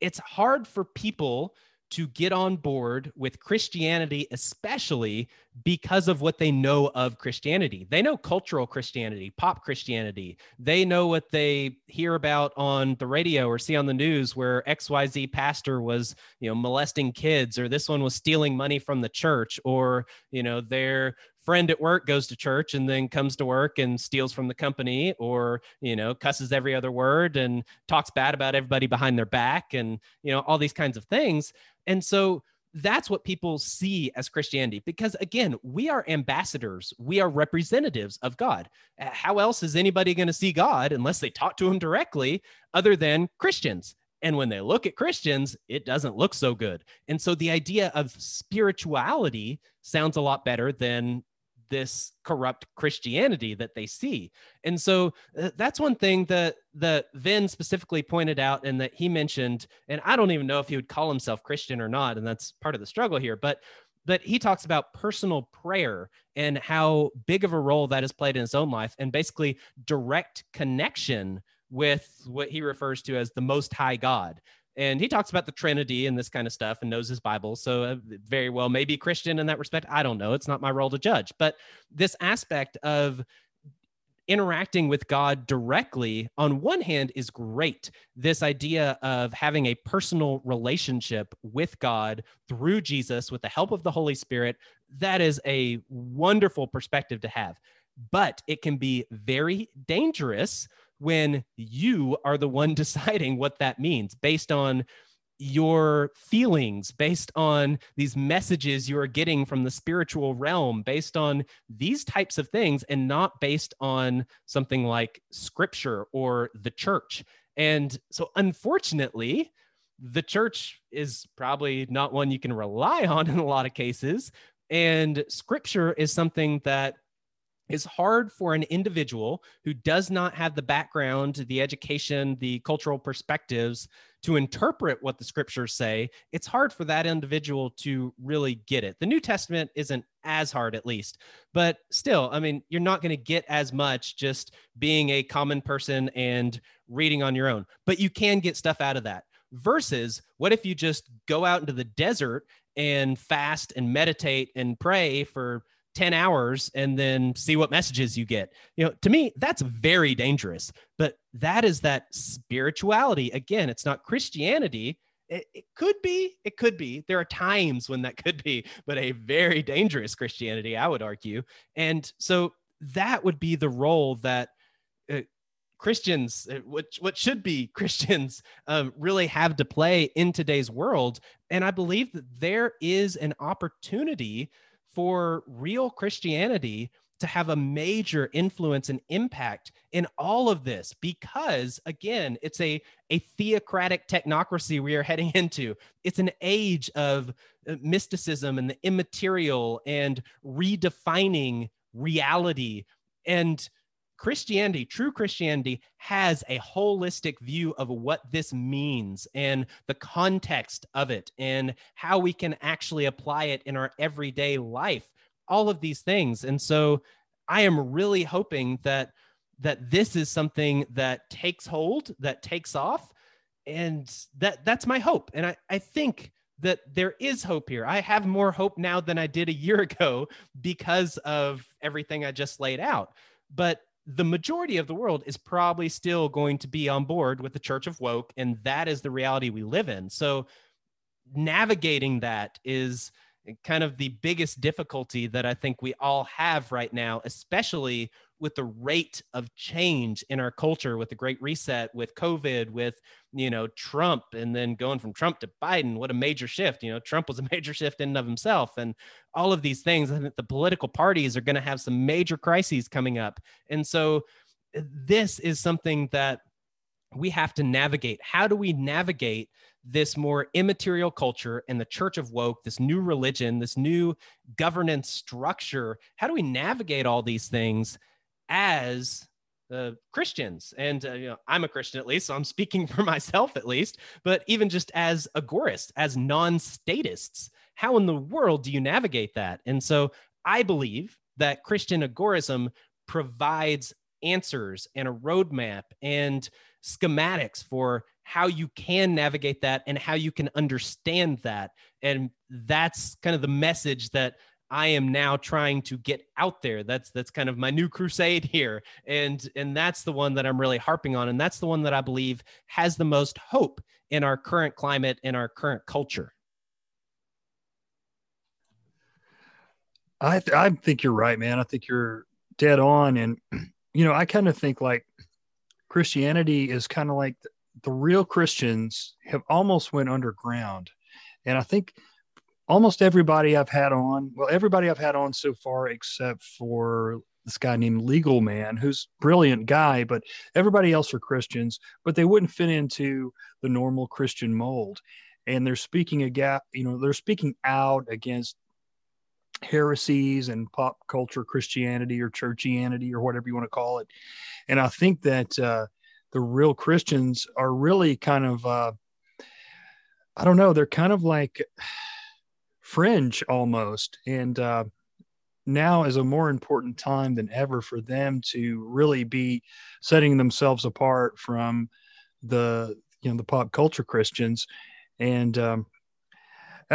it's hard for people to get on board with Christianity, especially because of what they know of Christianity. They know cultural Christianity, pop Christianity. They know what they hear about on the radio or see on the news where XYZ pastor was, you know, molesting kids or this one was stealing money from the church or, you know, they're friend at work goes to church and then comes to work and steals from the company or you know cusses every other word and talks bad about everybody behind their back and you know all these kinds of things and so that's what people see as Christianity because again, we are ambassadors, we are representatives of God. Uh, how else is anybody going to see God unless they talk to him directly other than Christians? And when they look at Christians, it doesn't look so good. And so the idea of spirituality sounds a lot better than this corrupt Christianity that they see. And so uh, that's one thing that that Vin specifically pointed out and that he mentioned and I don't even know if he would call himself Christian or not and that's part of the struggle here, but but he talks about personal prayer and how big of a role that has played in his own life and basically direct connection with what he refers to as the most high God and he talks about the Trinity and this kind of stuff and knows his Bible. So uh, very well, maybe Christian in that respect. I don't know. It's not my role to judge. But this aspect of interacting with God directly, on one hand, is great. This idea of having a personal relationship with God through Jesus with the help of the Holy Spirit, that is a wonderful perspective to have. But it can be very dangerous when you are the one deciding what that means based on your feelings, based on these messages you are getting from the spiritual realm, based on these types of things, and not based on something like scripture or the church. And so, unfortunately, the church is probably not one you can rely on in a lot of cases. And scripture is something that is hard for an individual who does not have the background, the education, the cultural perspectives to interpret what the scriptures say. It's hard for that individual to really get it. The New Testament isn't as hard, at least, but still, I mean, you're not going to get as much just being a common person and reading on your own, but you can get stuff out of that. Versus, what if you just go out into the desert and fast and meditate and pray for 10 hours and then see what messages you get. You know, to me, that's very dangerous. But that is that spirituality. Again, it's not Christianity. It, it, could be, it could be. There are times when that could be, but a very dangerous Christianity, I would argue. And so that would be the role that uh, Christians, uh, what, what should be Christians, um, really have to play in today's world. And I believe that there is an opportunity for real Christianity to have a major influence and impact in all of this because again it's a a theocratic technocracy we are heading into. It's an age of uh, mysticism and the immaterial and redefining reality. And Christianity, true Christianity, has a holistic view of what this means and the context of it and how we can actually apply it in our everyday life, all of these things. And so I am really hoping that that this is something that takes hold, that takes off. And that that's my hope. And I, I think that there is hope here. I have more hope now than I did a year ago because of everything I just laid out. But the majority of the world is probably still going to be on board with the Church of Woke, and that is the reality we live in. So, navigating that is kind of the biggest difficulty that I think we all have right now, especially with the rate of change in our culture with the great reset with covid with you know trump and then going from trump to biden what a major shift you know trump was a major shift in and of himself and all of these things i think the political parties are going to have some major crises coming up and so uh, this is something that we have to navigate. How do we navigate this more immaterial culture and the church of woke this new religion this new governance structure? How do we navigate all these things as uh, Christians. And uh, you know, I'm a Christian at least, so I'm speaking for myself at least. But even just as agorists, as non-statists, how in the world do you navigate that? And so I believe that Christian agorism provides answers and a roadmap and schematics for how you can navigate that and how you can understand that. And that's kind of the message that I am now trying to get out there. That's that's kind of my new crusade here. And and that's the one that I'm really harping on and that's the one that I believe has the most hope in our current climate in our current culture. I th- I think you're right, man. I think you're dead on, and you know, I kind of think like Christianity is kind of like the, the real Christians have almost went underground, and I think almost everybody I've had on, well, everybody I've had on so far, except for this guy named Legal Man, who's brilliant guy, but everybody else are Christians, but they wouldn't fit into the normal Christian mold. And they're speaking a gap, you know, they're speaking out against heresies and pop culture Christianity or churchianity or whatever you want to call it. And I think that uh, the real Christians are really kind of, uh, I don't know, they're kind of like fringe almost. And uh, now is a more important time than ever for them to really be setting themselves apart from the, you know, the pop culture Christians. And um,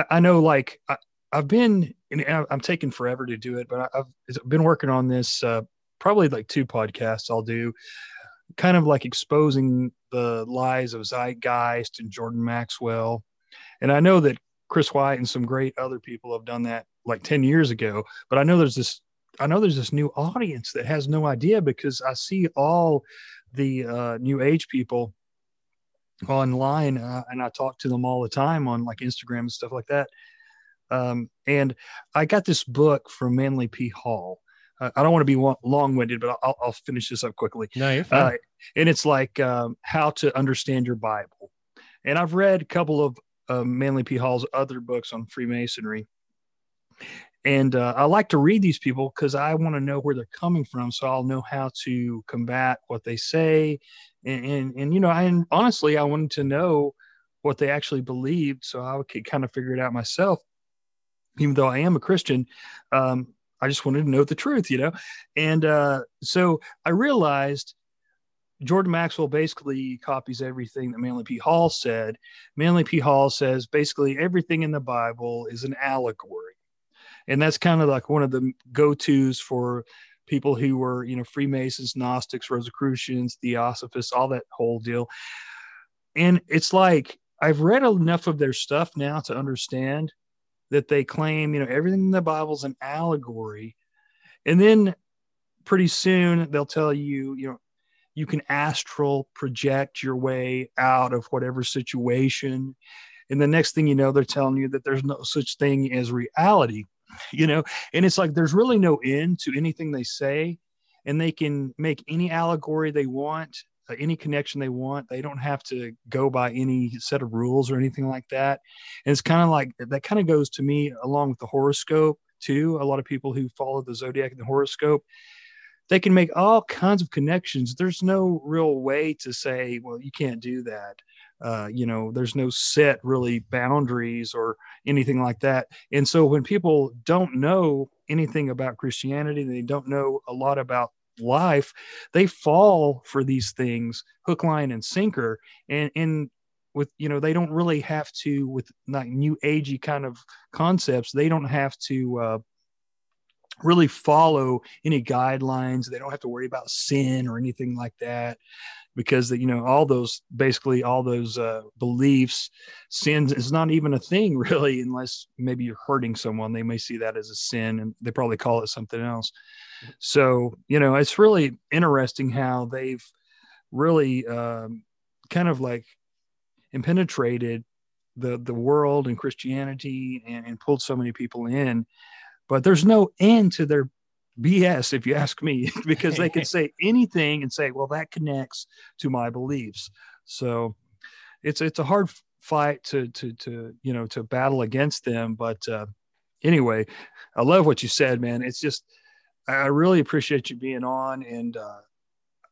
I know, like, I, I've been, I'm taking forever to do it, but I've been working on this uh, probably like two podcasts I'll do, kind of like exposing the lies of Zeitgeist and Jordan Maxwell. And I know that Chris White and some great other people have done that like 10 years ago, but I know there's this, I know there's this new audience that has no idea because I see all the uh, new age people online uh, and I talk to them all the time on like Instagram and stuff like that um, and I got this book from Manly P. Hall. Uh, I don't want to be long winded, but I'll, I'll, finish this up quickly. No, you're fine. Uh, and it's like um, how to understand your Bible. And I've read a couple of uh, Manly P. Hall's other books on Freemasonry. And uh, I like to read these people because I want to know where they're coming from, so I'll know how to combat what they say. And and, and you know, I and honestly, I wanted to know what they actually believed, so I could kind of figure it out myself even though I am a Christian, um, I just wanted to know the truth, you know? And uh, so I realized Jordan Maxwell basically copies everything that Manly P. Hall said. Manly P. Hall says basically everything in the Bible is an allegory. And that's kind of like one of the go tos for people who were, you know, Freemasons, Gnostics, Rosicrucians, Theosophists, all that whole deal. And it's like I've read enough of their stuff now to understand that they claim, you know, everything in the Bible's an allegory. And then pretty soon they'll tell you, you know, you can astral project your way out of whatever situation. And the next thing you know, they're telling you that there's no such thing as reality, you know, and it's like there's really no end to anything they say. And they can make any allegory they want uh, any connection they want. They don't have to go by any set of rules or anything like that. And it's kind of like that kind of goes to me along with the horoscope too. A lot of people who follow the zodiac and the horoscope, they can make all kinds of connections. There's no real way to say, well, you can't do that. Uh, you know, there's no set really boundaries or anything like that. And so when people don't know anything about Christianity, they don't know a lot about life, they fall for these things hook, line, and sinker. And and with you know they don't really have to with like new agey kind of concepts. They don't have to. Uh, really follow any guidelines. They don't have to worry about sin or anything like that because you know all those basically all those uh, beliefs sins is not even a thing really unless maybe you're hurting someone. They may see that as a sin and they probably call it something else. So, you know, it's really interesting how they've really um, kind of like impenetrated the the world and Christianity and, and pulled so many people in. But there's no end to their BS, if you ask me, because they can say anything and say, well, that connects to my beliefs. So it's it's a hard fight to to to you know to battle against them. But uh, anyway, I love what you said, man. It's just I really appreciate you being on, and uh,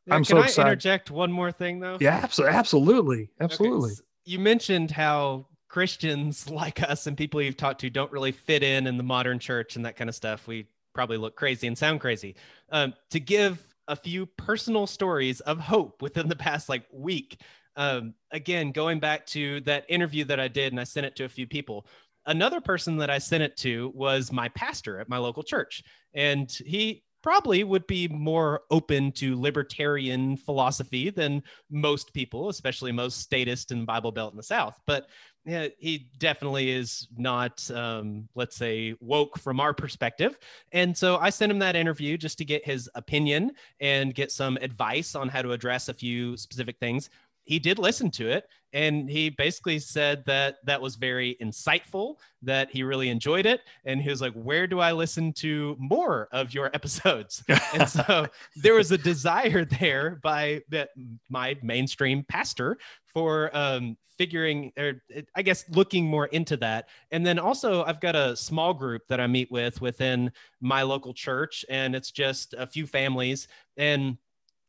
yeah, I'm so I excited. interject one more thing though? Yeah, absolutely, absolutely, absolutely. Okay. You mentioned how Christians like us and people you've talked to don't really fit in in the modern church and that kind of stuff. We probably look crazy and sound crazy. Um, to give a few personal stories of hope within the past like week. Um, again, going back to that interview that I did and I sent it to a few people. Another person that I sent it to was my pastor at my local church. And he, probably would be more open to libertarian philosophy than most people, especially most statists in the Bible Belt in the South. But yeah, he definitely is not, um, let's say, woke from our perspective. And so I sent him that interview just to get his opinion and get some advice on how to address a few specific things he did listen to it and he basically said that that was very insightful that he really enjoyed it and he was like where do i listen to more of your episodes? And so there was a desire there by that my mainstream pastor for um, figuring or i guess looking more into that. And then also i've got a small group that i meet with within my local church and it's just a few families. And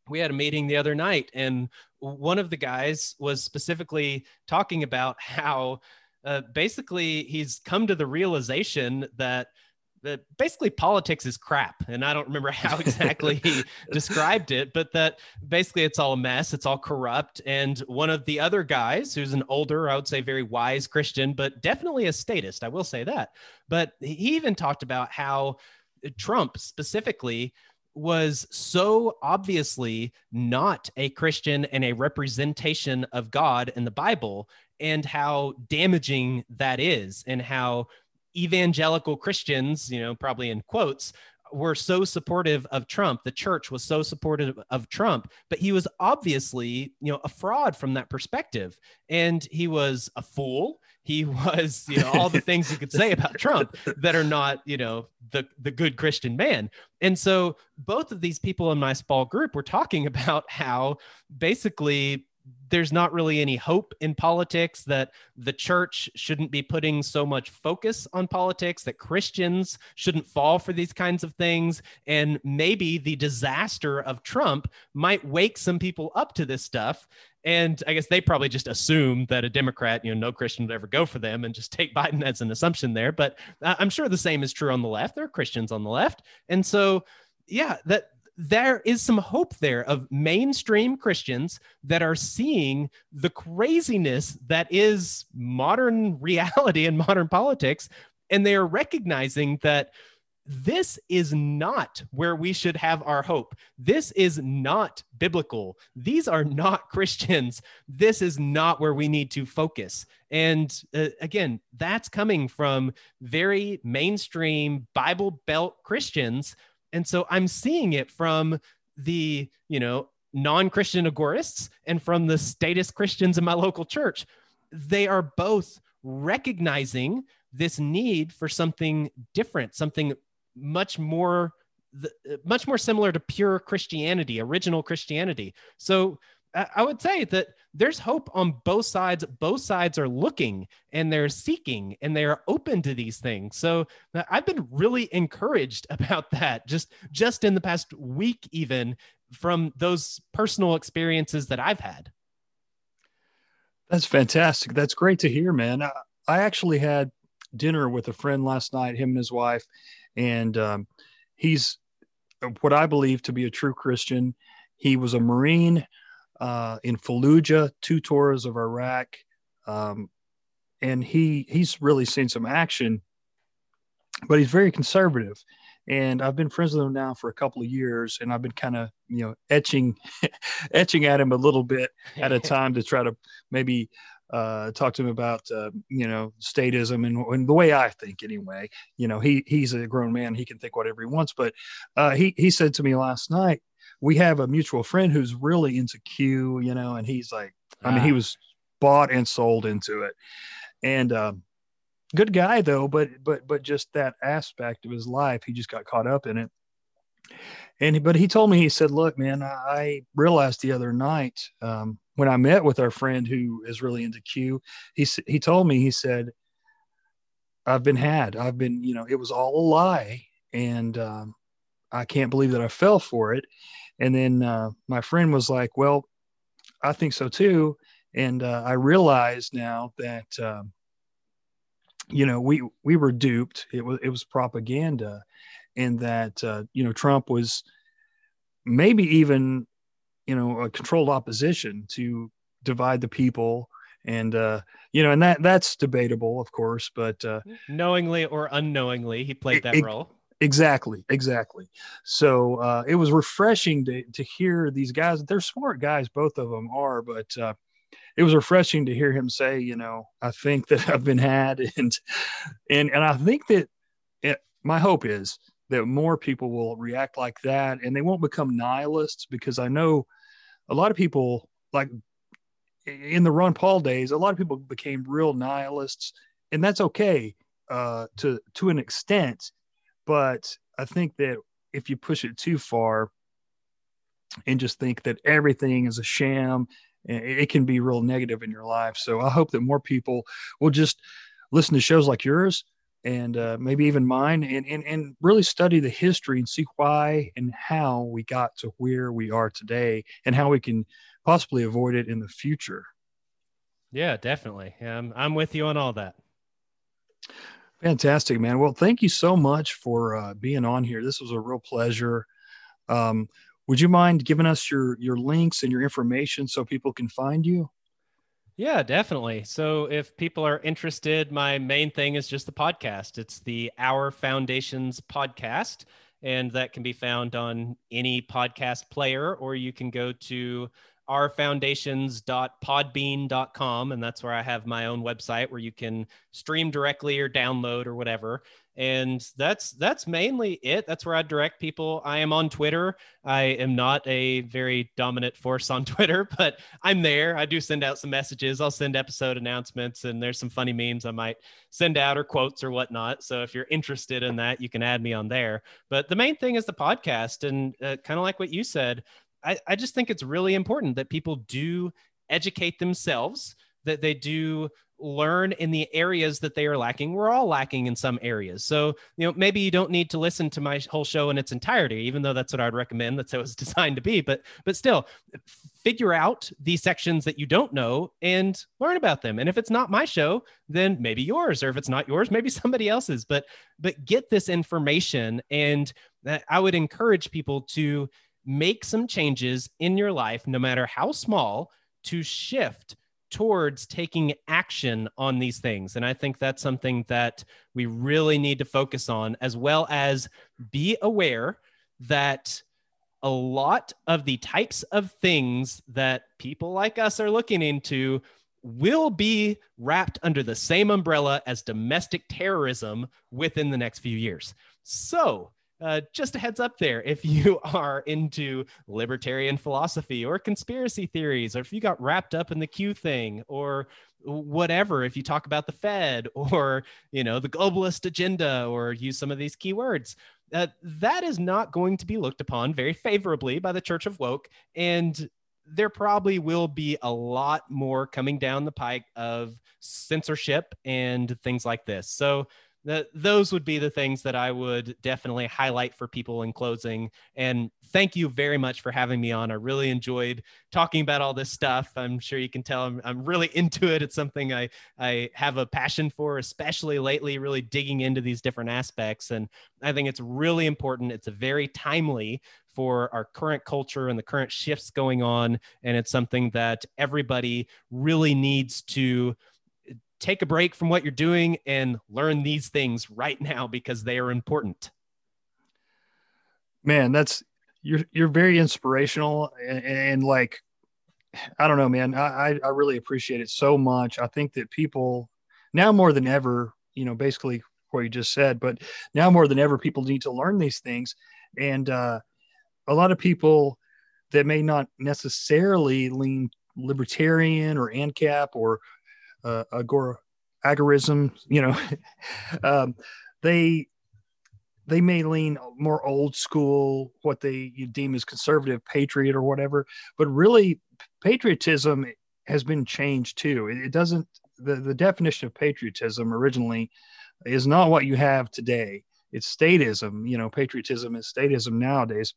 we had a meeting the other night and one of the guys was specifically talking about how uh, basically he's come to the realization that that basically politics is crap and i don't remember how exactly he described it but that basically it's all a mess it's all corrupt and one of the other guys who's an older i would say very wise christian but definitely a statist i will say that but he even talked about how trump specifically was so obviously not a Christian and a representation of God in the Bible, and how damaging that is, and how evangelical Christians, you know, probably in quotes, were so supportive of Trump. The church was so supportive of Trump, but he was obviously, you know, a fraud from that perspective. And he was a fool. He was, you know, all the things you could say about Trump that are not, you know, the the good Christian man. And so both of these people in my small group were talking about how basically there's not really any hope in politics that the church shouldn't be putting so much focus on politics that christians shouldn't fall for these kinds of things and maybe the disaster of trump might wake some people up to this stuff. And i guess they probably just assume that a democrat you know no christian would ever go for them and just take biden as an assumption there. But uh, i'm sure the same is true on the left. There are christians on the left. And so yeah that there is some hope there of mainstream Christians that are seeing the craziness that is modern reality and modern politics. And they are recognizing that this is not where we should have our hope. This is not biblical. These are not Christians. This is not where we need to focus. And uh, again, that's coming from very mainstream Bible Belt Christians and so I'm seeing it from the, you know, non-Christian agorists and from the statist Christians in my local church. They are both recognizing this need for something different, something much more much more similar to pure Christianity, original Christianity. So I would say that there's hope on both sides. Both sides are looking and they're seeking and they are open to these things. So uh, I've been really encouraged about that just just in the past week, even from those personal experiences that I've had. That's fantastic. That's great to hear, man. I, I actually had dinner with a friend last night, him and his wife, and um, he's what I believe to be a true Christian. He was a Marine uh, in Fallujah, two tours of Iraq, um, and he he's really seen some action, but he's very conservative. And I've been friends with him now for a couple of years, and I've been kind of you know etching, etching at him a little bit at a time to try to maybe uh, talk to him about uh, you know statism and, and, the way I think anyway. You know, he he's a grown man; he can think whatever he wants. But uh, he he said to me last night, we have a mutual friend who's really into Q, you know, and he's like, I mean, he ah. was bought and sold into it. And um, good guy though, but but but just that aspect of his life, he just got caught up in it. And but he told me, he said, "Look, man, I realized the other night um, when I met with our friend who is really into Q, he he told me, he said, I've been had, I've been, you know, it was all a lie, and um, I can't believe that I fell for it." And then uh, my friend was like, Well, I think so too. And uh, I realized now that, um, you know, we, we were duped. It was, it was propaganda and that, uh, you know, Trump was maybe even, you know, a controlled opposition to divide the people and uh you know and that that's debatable of course but uh knowingly or unknowingly he played that it, role Exactly, exactly. So uh, it was refreshing to to hear these guys. They're smart guys, both of them are, but uh, it was refreshing to hear him say, you know, I think that I've been had, and and and I think that it, my hope is that more people will react like that, and they won't become nihilists because I know a lot of people like in the Ron Paul days, a lot of people became real nihilists, and that's okay uh, to to an extent but I think that if you push it too far and just think that everything is a sham, it can be real negative in your life. So I hope that more people will just listen to shows like yours and uh, maybe even mine and, and, and really study the history and see why and how we got to where we are today and how we can possibly avoid it in the future. Yeah, definitely. I'm, I'm with you on all that. Fantastic, man. Well, thank you so much for uh, being on here. This was a real pleasure. Um, would you mind giving us your your links and your information so people can find you? Yeah, definitely. So if people are interested, my main thing is just the podcast. It's the Our Foundations podcast, and that can be found on any podcast player, or you can go to ourfoundations.podbean.com and that's where i have my own website where you can stream directly or download or whatever. And that's that's mainly it. That's where i direct people. I am on twitter. I am not a very dominant force on twitter but i'm there. I do send out some messages. I'll send episode announcements and there's some funny memes i might send out or quotes or whatnot. So if you're interested in that you can add me on there. But the main thing is the podcast and uh, kind of like what you said I, I just think it's really important that people do educate themselves, that they do learn in the areas that they are lacking. We're all lacking in some areas. So, you know, maybe you don't need to listen to my whole show in its entirety, even though that's what I'd recommend. That's how it's designed to be. But but still, figure out the sections that you don't know and learn about them. And if it's not my show, then maybe yours. Or if it's not yours, maybe somebody else's. But but get this information. And uh, I would encourage people to make some changes in your life, no matter how small, to shift towards taking action on these things. And I think that's something that we really need to focus on, as well as be aware that a lot of the types of things that people like us are looking into will be wrapped under the same umbrella as domestic terrorism within the next few years. So, uh, just a heads up there if you are into libertarian philosophy or conspiracy theories, or if you got wrapped up in the Q thing or whatever, if you talk about the Fed or you know the globalist agenda or use some of these keywords, uh, that is not going to be looked upon very favorably by the Church of Woke, and there probably will be a lot more coming down the pike of censorship and things like this. So that those would be the things that I would definitely highlight for people in closing. And thank you very much for having me on. I really enjoyed talking about all this stuff. I'm sure you can tell I'm, I'm really into it. It's something I, I have a passion for, especially lately, really digging into these different aspects. And I think it's really important. It's a very timely for our current culture and the current shifts going on. And it's something that everybody really needs to take a break from what you're doing and learn these things right now because they are important. Man, that's you're you're very inspirational and, and like I don't know, man. I I really appreciate it so much. I think that people now more than ever, you know, basically what you just said, but now more than ever, people need to learn these things. And uh, a lot of people that may not necessarily lean libertarian or ANCAP or uh, agor agorism, you know, um, they they may lean more old school, what they deem as conservative patriot or whatever, but really patriotism has been changed too. It, it doesn't the, the definition of patriotism originally is not what you have today. It's statism, you know, patriotism is statism nowadays.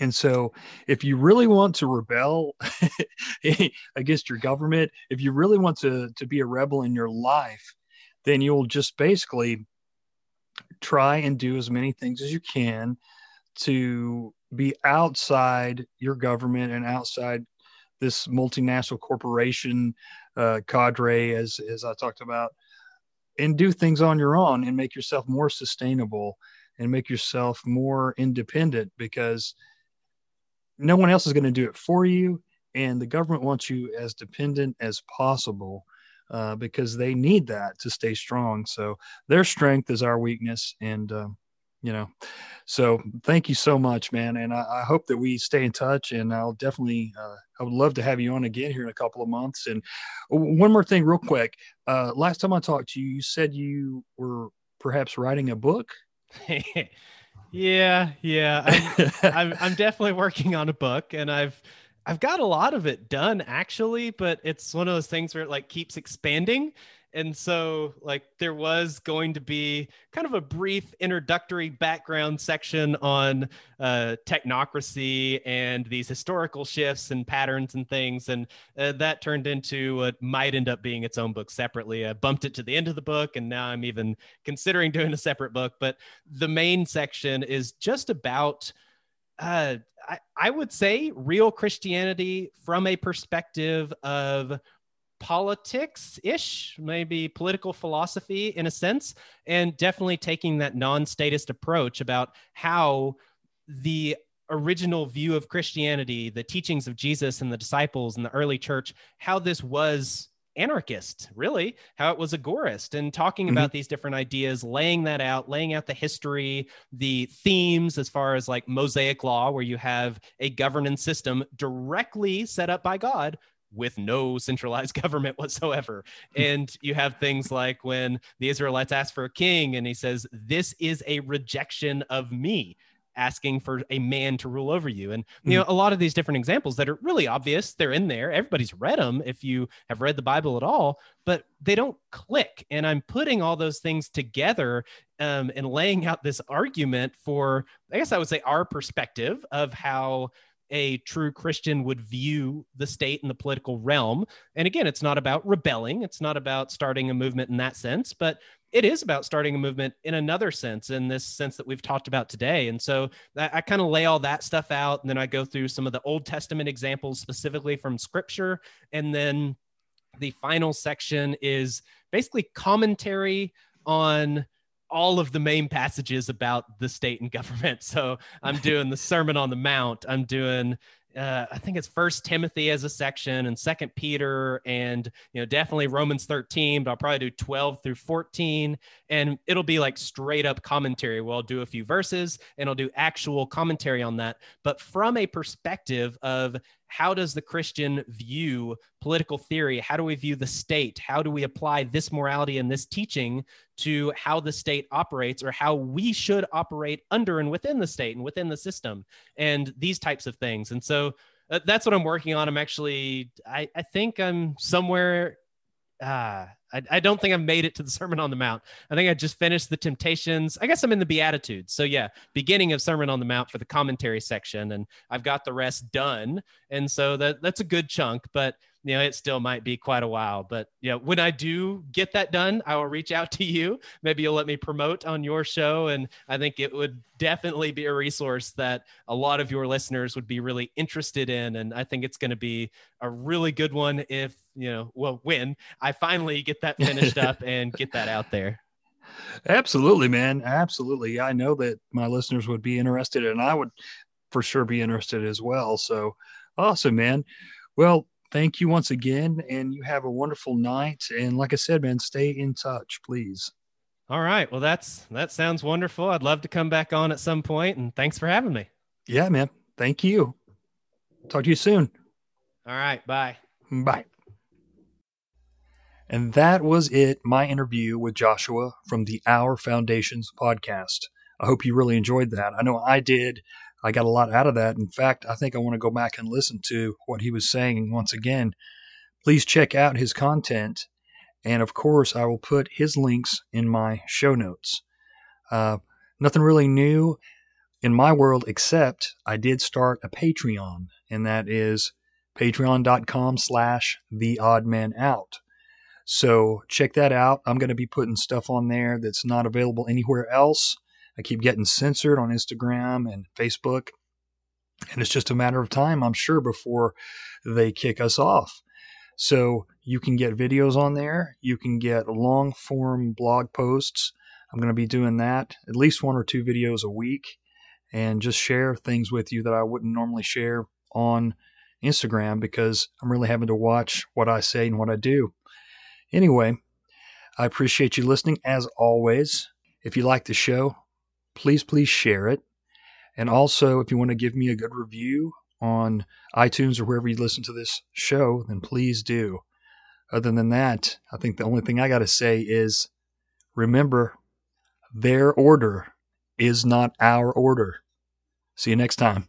And so, if you really want to rebel against your government, if you really want to, to be a rebel in your life, then you'll just basically try and do as many things as you can to be outside your government and outside this multinational corporation uh, cadre, as, as I talked about, and do things on your own and make yourself more sustainable and make yourself more independent because no one else is going to do it for you. And the government wants you as dependent as possible uh, because they need that to stay strong. So their strength is our weakness. And, uh, you know, so thank you so much, man. And I, I hope that we stay in touch. And I'll definitely, uh, I would love to have you on again here in a couple of months. And one more thing, real quick. Uh, last time I talked to you, you said you were perhaps writing a book. yeah, yeah. I'm, I'm, I'm definitely working on a book, and I've I've got a lot of it done actually, but it's one of those things where it like keeps expanding. And so, like, there was going to be kind of a brief introductory background section on uh, technocracy and these historical shifts and patterns and things. And uh, that turned into what might end up being its own book separately. I bumped it to the end of the book, and now I'm even considering doing a separate book. But the main section is just about. Uh, I, I would say real Christianity from a perspective of politics ish, maybe political philosophy in a sense, and definitely taking that non statist approach about how the original view of Christianity, the teachings of Jesus and the disciples and the early church, how this was anarchist, really, how it was agorist, and talking mm-hmm. about these different ideas, laying that out, laying out the history, the themes as far as like Mosaic law, where you have a governance system directly set up by God with no centralized government whatsoever. Hmm. and you have things like when the Israelites ask for a king and he says, This is a rejection of me asking for a man to rule over you. And, you hmm. know, a lot of these different examples that are really obvious, they're in there. Everybody's read them if you have read the Bible at all, but they don't click. And I'm putting all those things together um, and laying out this argument for, I guess I would say, our perspective of how a true Christian would view the state and the political realm. And again, it's not about rebelling, it's not about starting a movement in that sense, but it is about starting a movement in another sense, in this sense that we've talked about today. And so I, I kind of lay all that stuff out. And then I go through some of the Old Testament examples specifically from scripture. And then the final section is basically commentary on all of the main passages about the state and government. So I'm doing the Sermon on the Mount. I'm doing uh, I think it's First Timothy as a section and Second Peter and you know definitely Romans 13, but I'll probably do 12 through 14, and it'll be like straight up commentary. Where I'll do a few verses and I'll do actual commentary on that, but from a perspective of how does the Christian view political theory? How do we view the state? How do we apply this morality and this teaching to how the state operates or how we should operate under and within the state and within the system and these types of things? And so uh, that's what I'm working on. I'm actually, I, I think I'm somewhere uh, I, I don't think I've made it to the Sermon on the Mount. I think I just finished the Temptations. I guess I'm in the Beatitudes. So yeah, beginning of Sermon on the Mount for the commentary section, and I've got the rest done. And so that that's a good chunk. But you know, it still might be quite a while. But you know, when I do get that done, I will reach out to you. Maybe you'll let me promote on your show. And I think it would definitely be a resource that a lot of your listeners would be really interested in. And I think it's going to be a really good one if, you know, well, when I finally get that finished up and get that out there. Absolutely, man. Absolutely. I know that my listeners would be interested and I would for sure be interested as well. So awesome, man. Well, thank you once again, and you have a wonderful night. And like I said, man, stay in touch, please. All right. Well, that's that sounds wonderful. I'd love to come back on at some point, and thanks for having me. Yeah, man. Thank you. Talk to you soon. All right. Bye. Bye. And that was it, my interview with Joshua from the Our Foundations podcast. I hope you really enjoyed that. I know I did. I got a lot out of that. In fact, I think I want to go back and listen to what he was saying once again. Please check out his content. And of course, I will put his links in my show notes. Uh, nothing really new in my world except I did start a Patreon, and that is patreon.com slash the odd man out. So check that out. I'm going to be putting stuff on there that's not available anywhere else. I keep getting censored on Instagram and Facebook. And it's just a matter of time, I'm sure, before they kick us off. So you can get videos on there. You can get long form blog posts. I'm going to be doing that at least one or two videos a week and just share things with you that I wouldn't normally share on Instagram because I'm really having to watch what I say and what I do. Anyway, I appreciate you listening as always. If you like the show, please, please share it. And also, if you want to give me a good review on iTunes or wherever you listen to this show, then please do. Other than that, I think the only thing I got to say is remember, their order is not our order. See you next time.